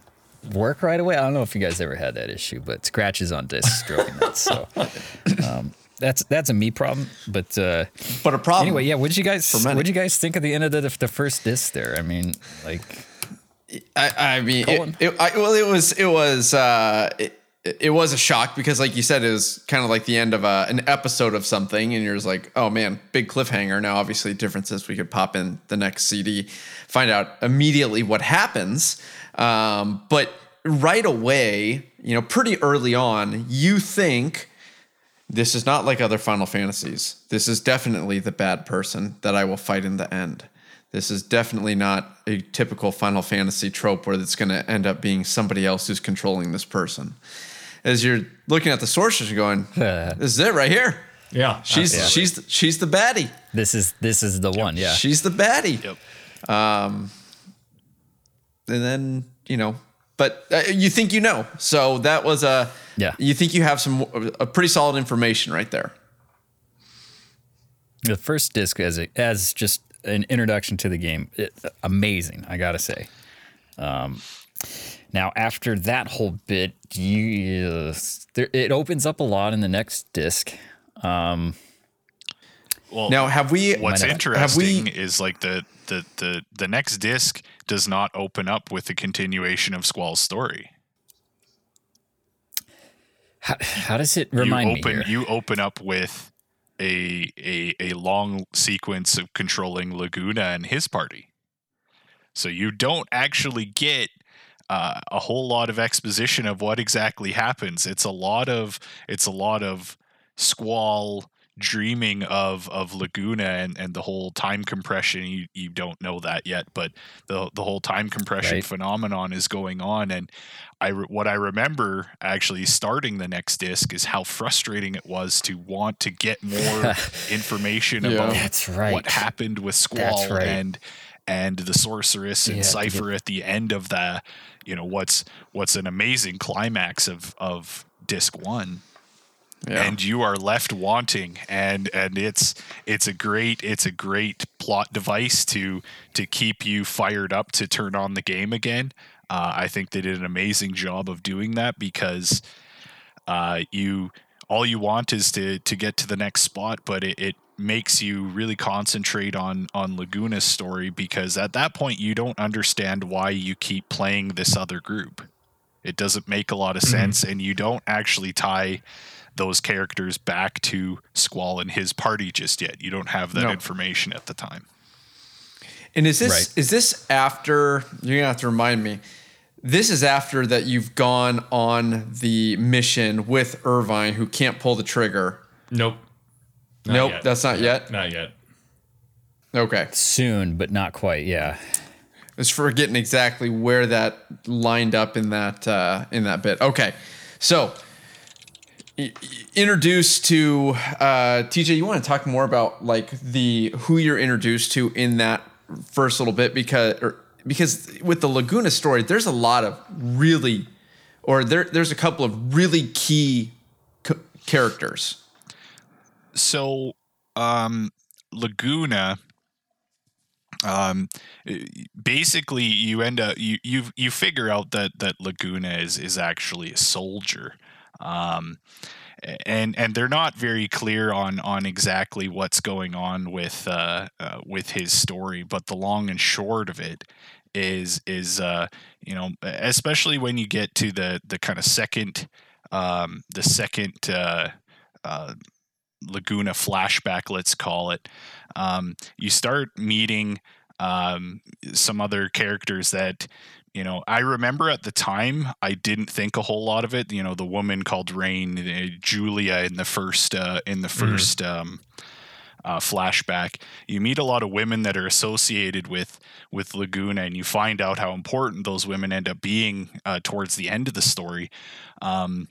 work right away, I don't know if you guys ever had that issue, but scratches on discs stroking that. So [laughs] um, that's that's a me problem, but. Uh, But a problem. Anyway, yeah. What did you guys? What did you guys think of the end of the, the first disc there? I mean, like, I, I mean, it, it, I, well, it was it was uh, it, it was a shock because, like you said, it was kind of like the end of a, an episode of something, and you're just like, oh man, big cliffhanger. Now, obviously, differences we could pop in the next CD, find out immediately what happens, um, but right away, you know, pretty early on, you think this is not like other Final Fantasies. This is definitely the bad person that I will fight in the end. This is definitely not a typical Final Fantasy trope where it's going to end up being somebody else who's controlling this person. As you're looking at the sorceress, you're going, [laughs] "This is it right here. Yeah, She's absolutely. she's she's the baddie. this is this is the one. Yeah. She's the baddie." Yep. Um, and then you know but uh, you think you know so that was a Yeah. you think you have some a pretty solid information right there The first disc as a, as just an introduction to the game, it, amazing. I gotta say. Um, Now, after that whole bit, you, uh, there, it opens up a lot in the next disc. Um, Well, Now, have we? what's Might have- interesting have we- is like the, the the the next disc does not open up with the continuation of Squall's story. how, how does it remind you me here? you open up with a, a a long sequence of controlling Laguna and his party. So you don't actually get uh, a whole lot of exposition of what exactly happens. It's a lot of it's a lot of squall dreaming of of Laguna and, and the whole time compression. You you don't know that yet, but the the whole time compression Right. phenomenon is going on. And I re- what I remember actually starting the next disc is how frustrating it was to want to get [laughs] more information Yeah. about That's right. what happened with Squall That's right. and and the sorceress and Yeah, to Seifer at the end of the you know what's what's an amazing climax of of disc one Yeah. and you are left wanting and and it's it's a great it's a great plot device to to keep you fired up to turn on the game again. Uh, i think they did an amazing job of doing that because uh, you all you want is to to get to the next spot but it, it makes you really concentrate on on laguna's story because at that point you don't understand why you keep playing this other group. It doesn't make a lot of sense and you don't actually tie those characters back to Squall and his party just yet. You don't have that No. information at the time. And is this Right. is this after you're gonna have to remind me? This is after that you've gone on the mission with Irvine, who can't pull the trigger. Nope. Not nope, yet. that's not yet. Not yet. Okay, Soon, but not quite. Yeah. it's forgetting exactly where that lined up in that uh, in that bit. Okay, so i- i- introduced to uh, TJ. You want to talk more about like the who you're introduced to in that first little bit because or, because with the Laguna story, there's a lot of really or there there's a couple of really key c- characters. So, um, Laguna, um, basically, you end up you you you figure out that that Laguna is is actually a soldier. Um, and and they're not very clear on on exactly what's going on with uh, uh, with his story, but the long and short of it is is uh, you know especially when you get to the the kind of second um, the second uh, uh, Laguna flashback, let's call it, um, you start meeting um, some other characters that, you know, I remember at the time I didn't think a whole lot of it. You know, the woman called Raine, uh, Julia in the first uh, in the 1st um, uh, flashback. You meet a lot of women that are associated with with Laguna, and you find out how important those women end up being uh, towards the end of the story. Um,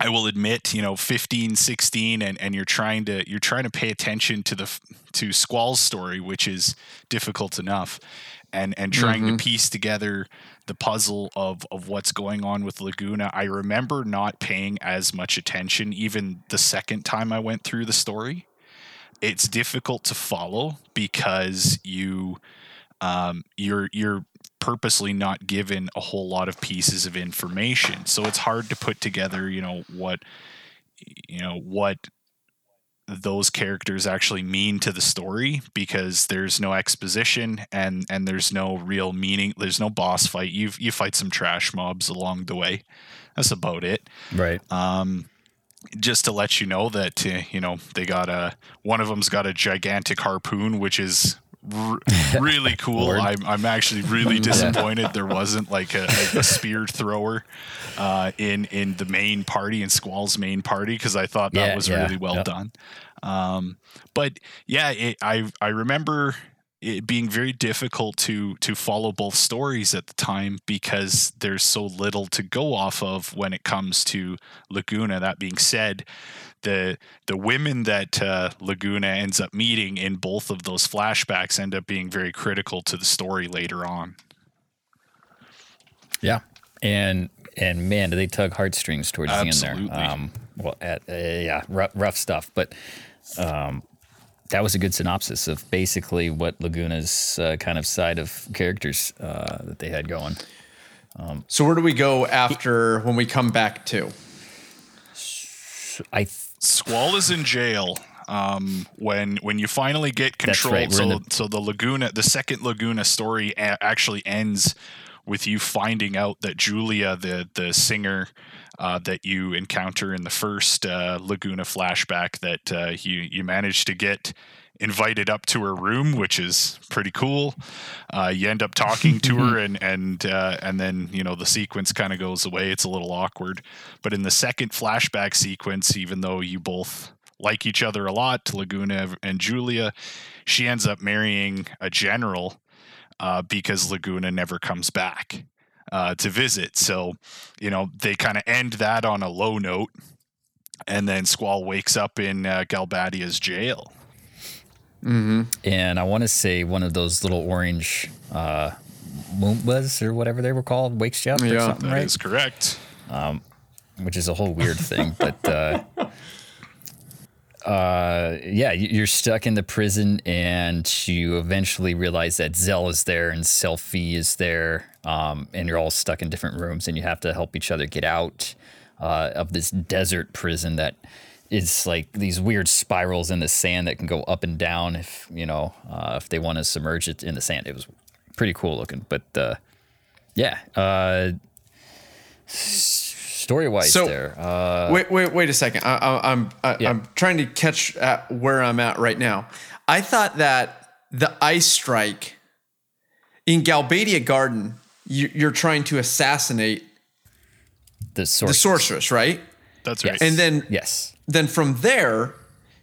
I will admit, you know, 15, 16 and and you're trying to you're trying to pay attention to the to Squall's story, which is difficult enough. And and trying to piece together the puzzle of of what's going on with Laguna. I remember not paying as much attention even the second time I went through the story. It's difficult to follow because you um, you're you're purposely not given a whole lot of pieces of information so it's hard to put together you know what you know what those characters actually mean to the story because there's no exposition and and there's no real meaning there's no boss fight. You you fight some trash mobs along the way. That's about it. Right. um, just to let you know that uh, you know they got a one of them's got a gigantic harpoon, which is r- really [laughs] cool. I'm I'm actually really [laughs] disappointed there wasn't like a, a, a spear thrower uh, in in the main party in Squall's main party because I thought that Yeah, was yeah, really well yep. done. Um, but yeah, it, I I remember it being very difficult to to follow both stories at the time because there's so little to go off of when it comes to Laguna. That being said, the the women that uh, Laguna ends up meeting in both of those flashbacks end up being very critical to the story later on. Yeah, and and man, do they tug heartstrings towards the end there. Um, well, at, uh, yeah, rough, rough stuff, but um, that was a good synopsis of basically what Laguna's uh, kind of side of characters uh, that they had going. Um, So where do we go after when we come back to? I Squall is in jail. Um, when when you finally get control, right, so the- so the Laguna, the second Laguna story a- actually ends with you finding out that Julia, the the singer uh, that you encounter in the first uh, Laguna flashback, that uh, you you managed to get invited up to her room, which is pretty cool. Uh, you end up talking to her, [laughs] and and uh, and then you know the sequence kind of goes away. It's a little awkward, but in the second flashback sequence, even though you both like each other a lot, Laguna and Julia, she ends up marrying a general uh, because Laguna never comes back uh, to visit. So, you know, they kind of end that on a low note. And then Squall wakes up in uh, Galbadia's jail. and I want to say one of those little orange uh, Moombas or whatever they were called wakes you up or Yeah. something, That right? is correct. which is a whole weird thing. [laughs] But uh, uh, yeah, you- you're stuck in the prison, and you eventually realize that Zell is there and Selfie is there, um, and you're all stuck in different rooms, and you have to help each other get out uh, of this desert prison that is like these weird spirals in the sand that can go up and down if you know uh, if they want to submerge it in the sand. It was pretty cool looking, but uh, yeah. Uh, Story wise, So- there. Uh, wait, wait, wait a second. I, I, I'm I, Yeah. I'm trying to catch at where I'm at right now. I thought that the ice strike in Galbadia Garden, you're trying to assassinate the source. the sorceress, right? That's Yes. right. And then Yes. then from there,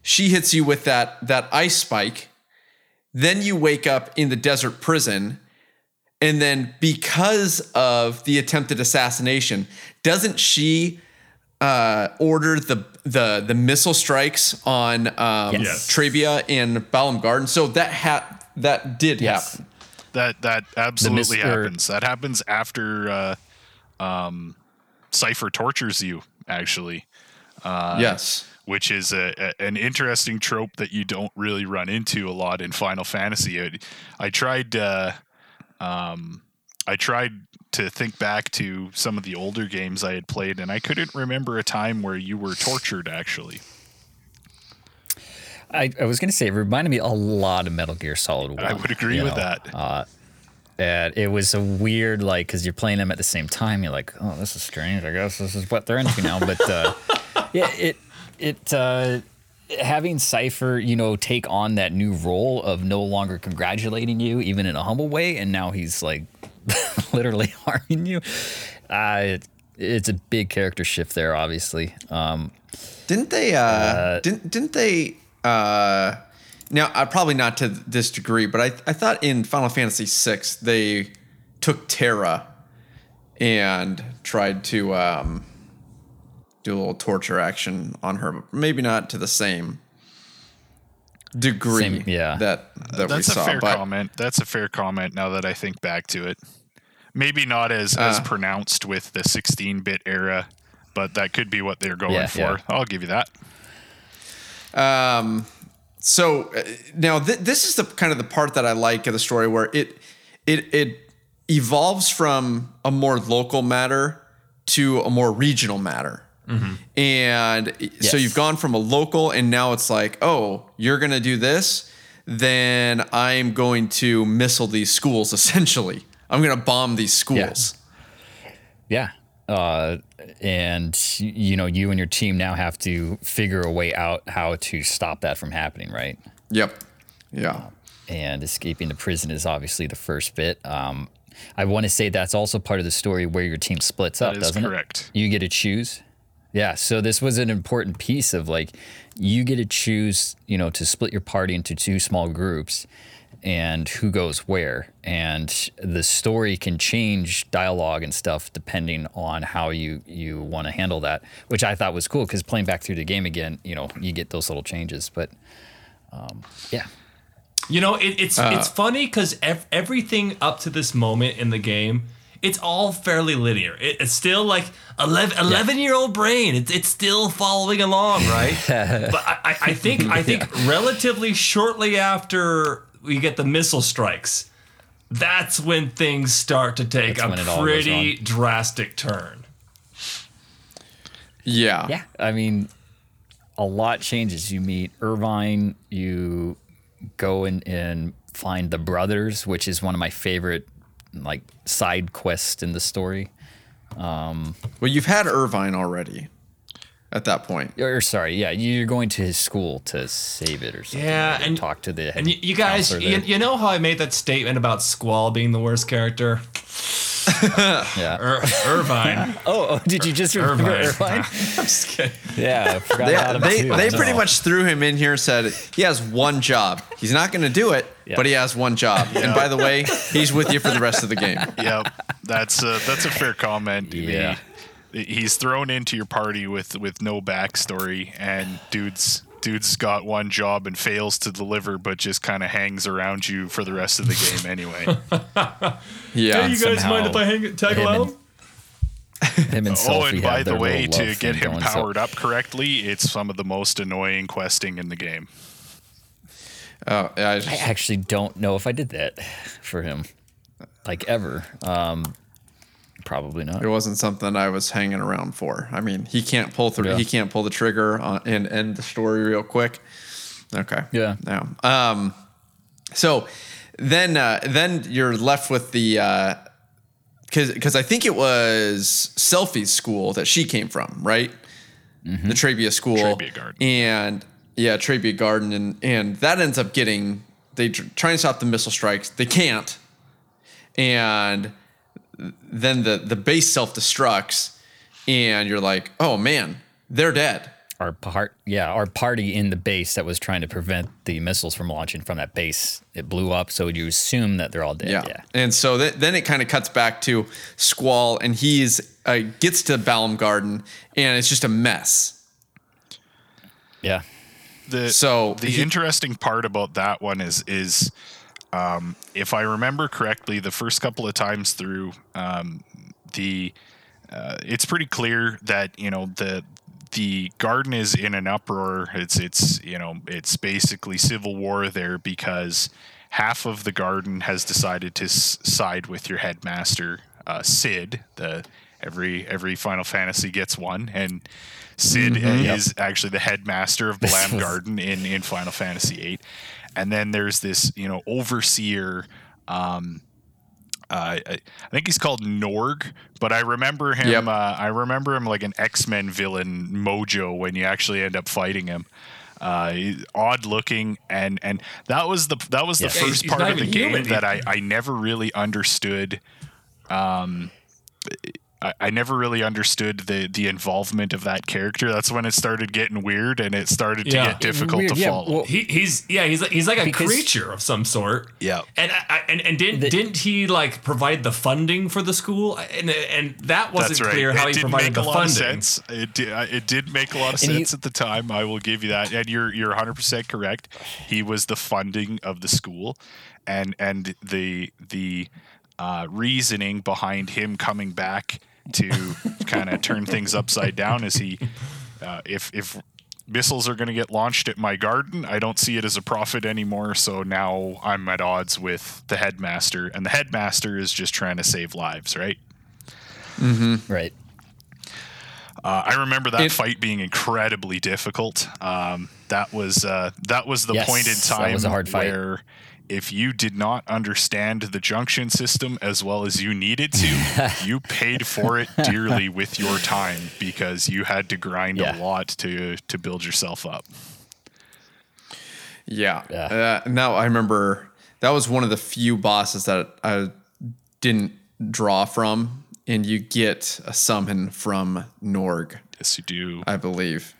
she hits you with that that ice spike. Then you wake up in the desert prison. And then because of the attempted assassination, doesn't she uh, order the the the missile strikes on um, Yes. Trabia and Balamb Garden? So that ha- that did Yes. happen. That that absolutely Mr. happens. That happens after uh, um, Seifer tortures you, actually. Uh, yes. which is a, a, an interesting trope that you don't really run into a lot in Final Fantasy. I, I tried, uh, um, I tried to think back to some of the older games I had played, and I couldn't remember a time where you were tortured. Actually, I, I was going to say, it reminded me a lot of Metal Gear Solid 1. I would agree you with know? that. And it was a weird, like, because you're playing them at the same time. You're like, oh, this is strange. I guess this is what they're into now. But uh, [laughs] yeah, it, it, uh, having Seifer, you know, take on that new role of no longer congratulating you, even in a humble way, and now he's like [laughs] literally [laughs] harming you. Uh, it's a big character shift there, obviously. Um, Didn't they? Uh, didn't didn't they? Uh, now, uh, probably not to this degree, but I I thought in Final Fantasy VI they took Terra and tried to um, do a little torture action on her. Maybe not to the same degree. Same- yeah. That that That's we a fair but comment. That's a fair comment. Now that I think back to it, maybe not as as Uh. pronounced with the 16-bit era, but that could be what they're going Yeah, for. yeah. I'll give you that. Um, so uh, now th- this is the kind of the part that I like of the story where it it it evolves from a more local matter to a more regional matter. And so you've gone from a local and now it's like, oh, you're going to do this, then I'm going to missile these schools [laughs] essentially. I'm going to bomb these schools. Yeah. Uh, and you know, you and your team now have to figure a way out how to stop that from happening, right? Yep. Yeah. And escaping the prison is obviously the first bit. Um, I want to say that's also part of the story where your team splits up, That is doesn't correct. it? You get to choose. Yeah. So this was an important piece of like, you get to choose, you know, to split your party into two small groups and who goes where. And the story can change dialogue and stuff depending on how you, you want to handle that, which I thought was cool because playing back through the game again, you know, you get those little changes. But um, yeah. You know, it, it's Uh. it's funny because ev- everything up to this moment in the game, it's all fairly linear. It, it's still like 11, 11 year old brain. It's it's still following along, right? [laughs] but I, I, I think I think relatively shortly after we get the missile strikes, that's when things start to take That's a pretty drastic turn. Yeah. Yeah, I mean, a lot changes. You meet Irvine. You go in and find the brothers, which is one of my favorite like side quests in the story. Um, well, you've had Irvine already at that point. Or sorry, yeah, you're going to his school to save it or something. Yeah. Or and- talk to the head And you, you guys, you, you know how I made that statement about Squall being the worst character? [laughs] yeah. Ir- Irvine. [laughs] Oh, oh, did you just remember Irvine. Irvine? [laughs] I'm just kidding. Yeah, I forgot They, about they, too. they pretty much threw him in here and said he has one job. He's not going to do it, Yeah. but he has one job. And by the way, he's with you for the rest of the game. yep, that's a, that's a fair comment. Yeah. The- he's thrown into your party with with no backstory, and dude's dude's got one job and fails to deliver, but just kind of hangs around you for the rest of the game anyway. [laughs] Yeah. Hey, you guys mind if I hang, tag him along? Him and [laughs] oh, Sophie and by the way, to get him going, so- powered up correctly, it's some of the most annoying questing in the game. Oh, I just- I actually don't know if I did that for him, like ever. Um, probably not. it wasn't something I was hanging around for. I mean, he can't pull through. Yeah. He can't pull the trigger on, and end the story real quick. Okay. Yeah. No. Um. So then, uh, then you're left with the because because I think it was Selphie's school that she came from, right? The Trabia school. Trabia Garden. And yeah, Trabia Garden, and and that ends up getting they tr- try and stop the missile strikes. They can't, and then the the base self destructs, and you're like, oh man, they're dead. Our part, yeah, our party in the base that was trying to prevent the missiles from launching from that base, it blew up. So you assume that they're all dead. Yeah. Yeah. And so th- then it kind of cuts back to Squall, and he's uh, gets to Balamb Garden, and it's just a mess. Yeah. The So the he- interesting part about that one is is um, if I remember correctly, the first couple of times through um, the uh, it's pretty clear that you know the the garden is in an uproar. It's it's you know it's basically civil war there because half of the garden has decided to s- side with your headmaster uh, Cid. The every every Final Fantasy gets one, and Cid is actually the headmaster of Balamb [laughs] was- Garden in in Final Fantasy VIII. And then there's this you know overseer. Um, uh, I, I think he's called Norg, but I remember him. Yep. Uh, I remember him like an X Men villain, Mojo, when you actually end up fighting him. Uh, odd looking, and and that was the that was the Yeah. Yeah, first he's part of the game human. that I I never really understood. Um, I, I never really understood the the involvement of that character. That's when it started getting weird, and it started to Yeah. get difficult Weird, to yeah, follow. well- He, he's yeah he's like, he's like a Because- creature of some sort. Yeah. And I, I- and and didn't The- didn't he like provide the funding for the school? And and that wasn't That's right. clear how it he didn't provided make the a lot funding. of sense. It did, uh, it did make a lot of And he- sense at the time. I will give you that. And you're you're 100 percent correct. He was the funding of the school, and and the the uh, reasoning behind him coming back to kind of turn things upside down is he uh, if if missiles are going to get launched at my garden i don't see it as a profit anymore so now i'm at odds with the headmaster and the headmaster is just trying to save lives right mm-hmm Right. Uh, I remember that It- fight being incredibly difficult. Um, that was uh, that was the Yes, point in time. that time was a hard fight. Where if you did not understand the junction system as well as you needed to, [laughs] you paid for it dearly with your time because you had to grind Yeah. a lot to to build yourself up. Yeah. Yeah. Uh, now I remember that was one of the few bosses that I didn't draw from, and you get a summon from Norg, Yes, you do. I believe.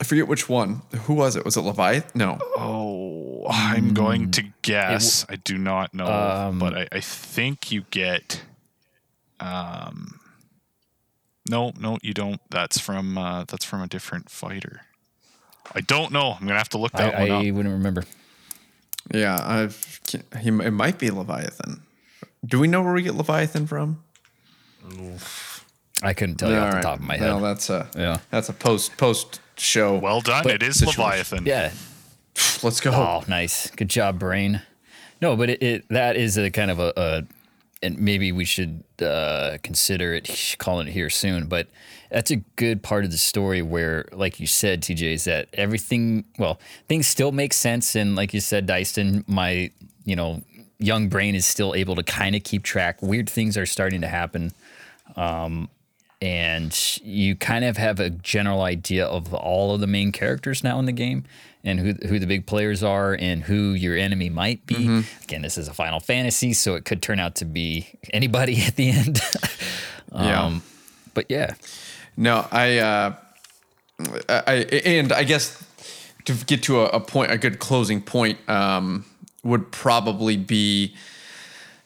I forget which one. Who was it? Was it Leviathan? No. Oh, I'm going to guess. I do not know, Um, but I, I think you get. Um, no, no, you don't. That's from uh, that's from a different fighter. I don't know. I'm gonna have to look that I, one I wouldn't remember. Yeah, I've. He, it might be Leviathan. Do we know where we get Leviathan from? I couldn't tell you off the top of my head. Well, that's a Yeah. that's a post post show. Well done. But it is situation. Leviathan. yeah. [sighs] let's go. Oh, nice. Good job, brain. No, but it, it that is a kind of a, a and maybe we should uh, consider it calling it here soon. But that's a good part of the story where, like you said, TJ, is that everything well things still make sense, and like you said, Dyson, my you know young brain is still able to kind of keep track. Weird things are starting to happen. Um, and you kind of have a general idea of all of the main characters now in the game and who who the big players are and who your enemy might be. Mm-hmm. Again, this is a Final Fantasy, so it could turn out to be anybody [laughs] at the end. um, yeah. But yeah. No, I, uh, I, and I guess to get to a, a point, a good closing point, um, would probably be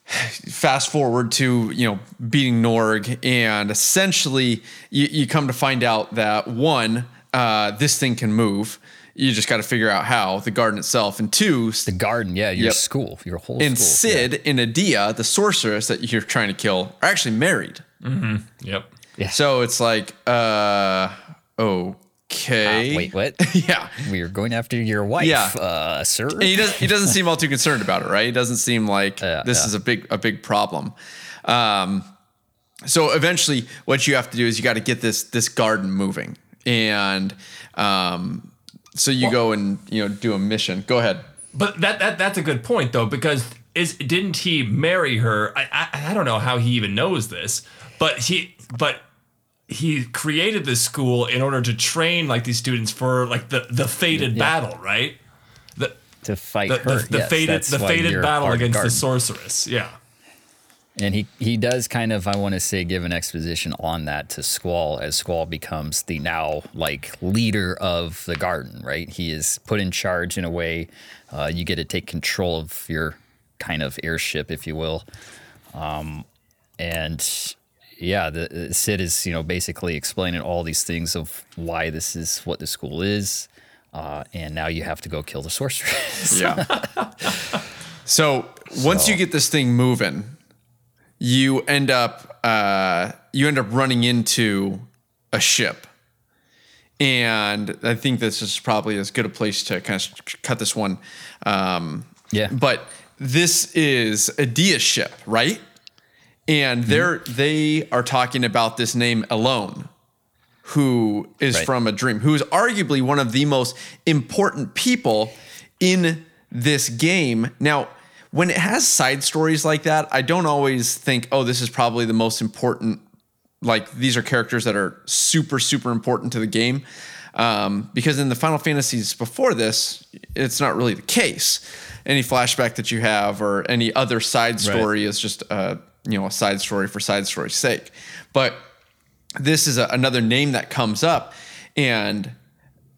fast forward to you know beating Norg, and essentially you, you come to find out that one, uh, this thing can move. You just got to figure out how the garden itself, and two, the garden, yeah, your yep. school, your whole. And school, Cid yeah. and Edea the sorceress that you're trying to kill, are actually married. Mm-hmm. Yep. Yeah. So it's like, uh, Okay. Uh, wait, what? [laughs] yeah. We are going after your wife, yeah. uh, sir. And he doesn't he doesn't seem all too concerned about it, right? He doesn't seem like uh, this yeah. is a big a big problem. Um, so eventually what you have to do is you got to get this this garden moving. And um, so you well, go and you know do a mission. Go ahead. But that that that's a good point though because is didn't he marry her? I, I I don't know how he even knows this, but he but he created this school in order to train like these students for like the the fated yeah. battle, right? The, to fight the, her. The, the yes, fated the fated battle against the sorceress. Yeah. And he, he does kind of, I want to say, give an exposition on that to Squall as Squall becomes the now like leader of the garden, right? He is put in charge in a way. Uh, you get to take control of your kind of airship, if you will. Um, and yeah, the, uh, Cid is you know basically explaining all these things of why this is what the school is, uh, and now you have to go kill the sorceress. yeah. [laughs] so once so. you get this thing moving, you end up uh, you end up running into a ship, and I think this is probably as good a place to kind of cut this one. Um, yeah, but this is Edea's ship, right? and they're mm-hmm. they are talking about this name Ellone, who is right. from a dream, who is arguably one of the most important people in this game. Now, when it has side stories like that, I don't always think, oh, this is probably the most important. Like these are characters that are super, super important to the game. Um, because in the Final Fantasies before this, it's not really the case. Any flashback that you have or any other side story right. is just a you know a side story for side story's sake but this is a, another name that comes up and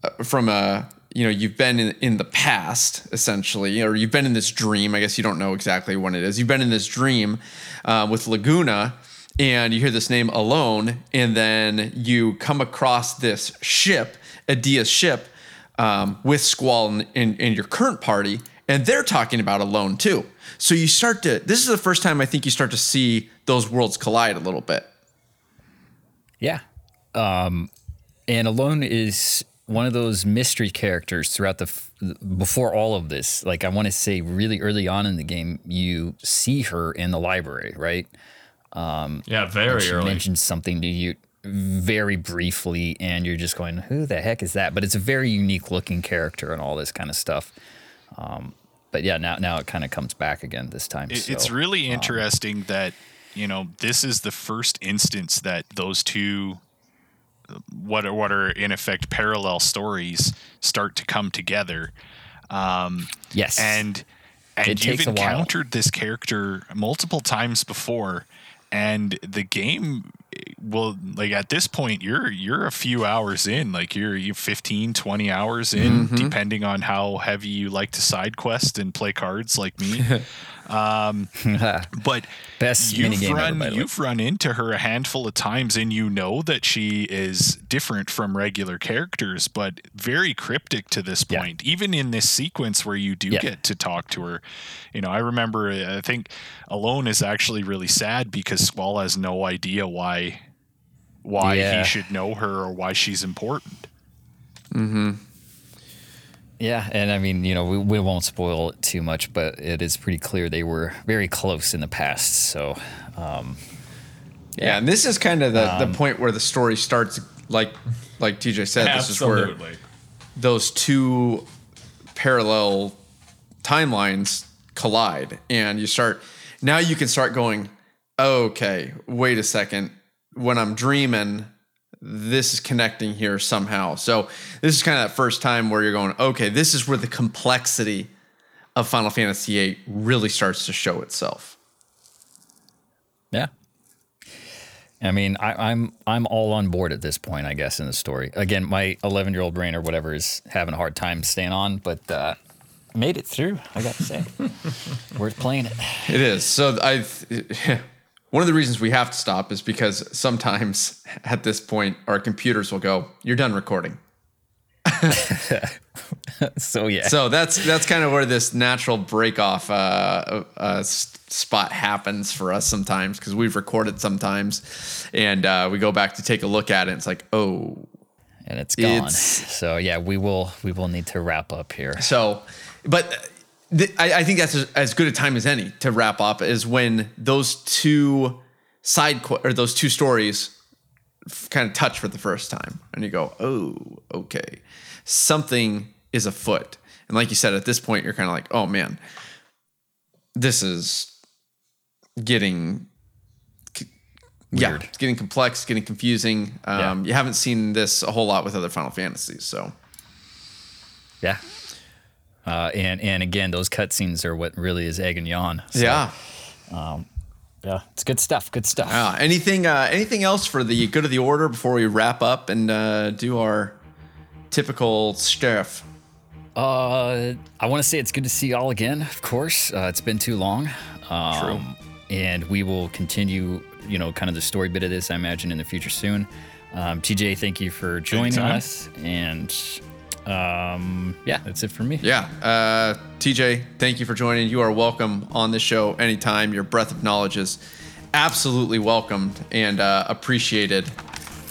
uh, from a you know you've been in, in the past essentially or you've been in this dream i guess you don't know exactly when it is you've been in this dream uh, with laguna and you hear this name Ellone and then you come across this ship Edea's ship um, with squall in, in, in your current party and they're talking about Ellone too so you start to, this is the first time I think you start to see those worlds collide a little bit. Yeah. Um, and Ellone is one of those mystery characters throughout the, before all of this. Like, I want to say really early on in the game, you see her in the library, right? Um, yeah, very she early. mentions something to you very briefly, and you're just going, who the heck is that? But it's a very unique looking character and all this kind of stuff. Um, but yeah, now now it kind of comes back again this time. It, so, it's really um, interesting that you know this is the first instance that those two what are what are in effect parallel stories start to come together. Um, yes, and and it you've encountered this character multiple times before, and the game well like at this point you're you're a few hours in like you're you 15 20 hours in mm-hmm. depending on how heavy you like to side quest and play cards like me [laughs] um, [laughs] but best you've run ever, you've run into her a handful of times and you know that she is different from regular characters but very cryptic to this point yeah. even in this sequence where you do yeah. get to talk to her you know i remember i think Ellone is actually really sad because squall has no idea why why yeah. he should know her or why she's important. Mm-hmm. Yeah, and I mean, you know, we, we won't spoil it too much, but it is pretty clear they were very close in the past. So, um, Yeah, and this is kind of the, Um, the point where the story starts. Like like TJ said, this is where those two parallel timelines collide, and you start. Now you can start going. Okay, wait a second. When I'm dreaming, this is connecting here somehow. So this is kind of that first time where you're going. Okay, this is where the complexity of Final Fantasy VIII really starts to show itself. yeah. I mean, I, I'm I'm all on board at this point, I guess, in the story. Again, my 11 year old brain or whatever is having a hard time staying on, but uh, made it through. I got to say, [laughs] worth playing it. It is. So I [laughs] one of the reasons we have to stop is because sometimes [laughs] at this point our computers will go, "You're done recording." [laughs] So yeah, So that's that's kind of where this natural break off uh, uh, spot happens for us sometimes because we've recorded sometimes, and uh, we go back to take a look at it. And it's like, oh, and it's gone. it's- so yeah, we will we will need to wrap up here. So, but th- I, I think that's as, as good a time as any to wrap up is when those two side qu- or those two stories f- kind of touch for the first time, and you go, "Oh, okay, something is afoot." And like you said, at this point, you're kind of like, "Oh man, this is getting." c- Yeah, it's getting complex, getting confusing. Um, You haven't seen this a whole lot with other Final Fantasies, so Yeah. Uh, and and again, those cutscenes are what really is egg and yawn. So, yeah. yeah, it's good stuff. Good stuff. Uh, anything uh, anything else for the good of the order before we wrap up and uh, do our typical stuff? Uh, I want to say it's good to see y'all again. Of course, uh, it's been too long. Um, True. And we will continue, you know, kind of the story bit of this. I imagine in the future soon. Um, TJ, thank you for joining us. And um, yeah, that's it for me. Yeah, uh, TJ, thank you for joining. You are welcome on the show anytime. Your breadth of knowledge is absolutely welcomed and uh, appreciated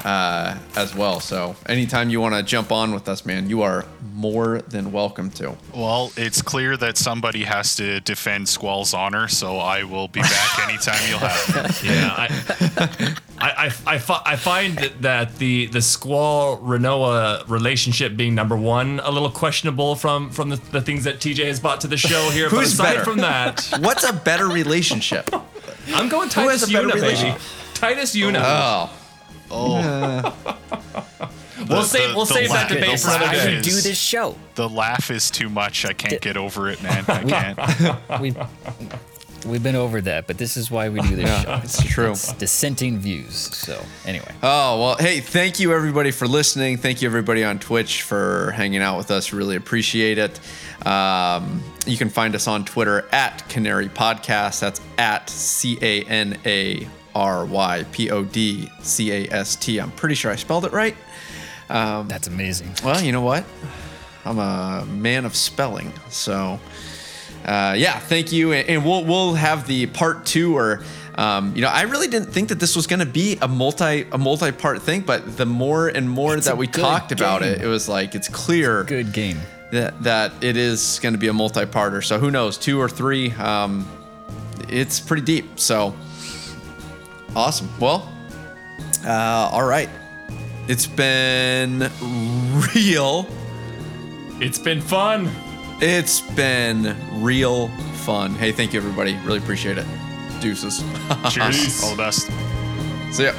uh, as well. So anytime you want to jump on with us, man, you are more than welcome to. Well, it's clear that somebody has to defend Squall's honor, so I will be back [laughs] anytime you'll have me. [laughs] Yeah, I, I, I, I, fi- I find that, that the the Squall Rinoa relationship being number one a little questionable from from the, the things that TJ has brought to the show here. but Who's aside better? from that, [laughs] What's a better relationship? I'm going Who has Tidus a better Yuna, baby. relationship? Tidus Yuna. Oh, Oh, [laughs] we'll the- save we'll the save that la- debate the for another laugh day. is- Do this show. the laugh is too much. I can't get over it, man. I [laughs] can't. [laughs] We we've been over that, but this is why we do this show. it's true. It's dissenting views. So anyway, Oh, well, hey, thank you everybody for listening. Thank you everybody on Twitch for hanging out with us. Really appreciate it. Um, you can find us on Twitter at Canary Podcast. That's at C A N A R Y P O D C A S T. I'm pretty sure I spelled it right. that's amazing. Well, you know what? I'm a man of spelling. So, uh, yeah, thank you. And, and we'll we'll have the part two or. Um, you know, I really didn't think that this was going to be a multi a multi part thing, but the more and more It's that we talked about it, it was like it's clear Good game. that that it is going to be a multi parter. So who knows, two or three? Um, it's pretty deep. So awesome. Well, uh, all right. It's been real. It's been fun. It's been real fun. Hey, thank you, everybody. Really appreciate it. Deuces. [laughs] Cheers. All the best. See ya.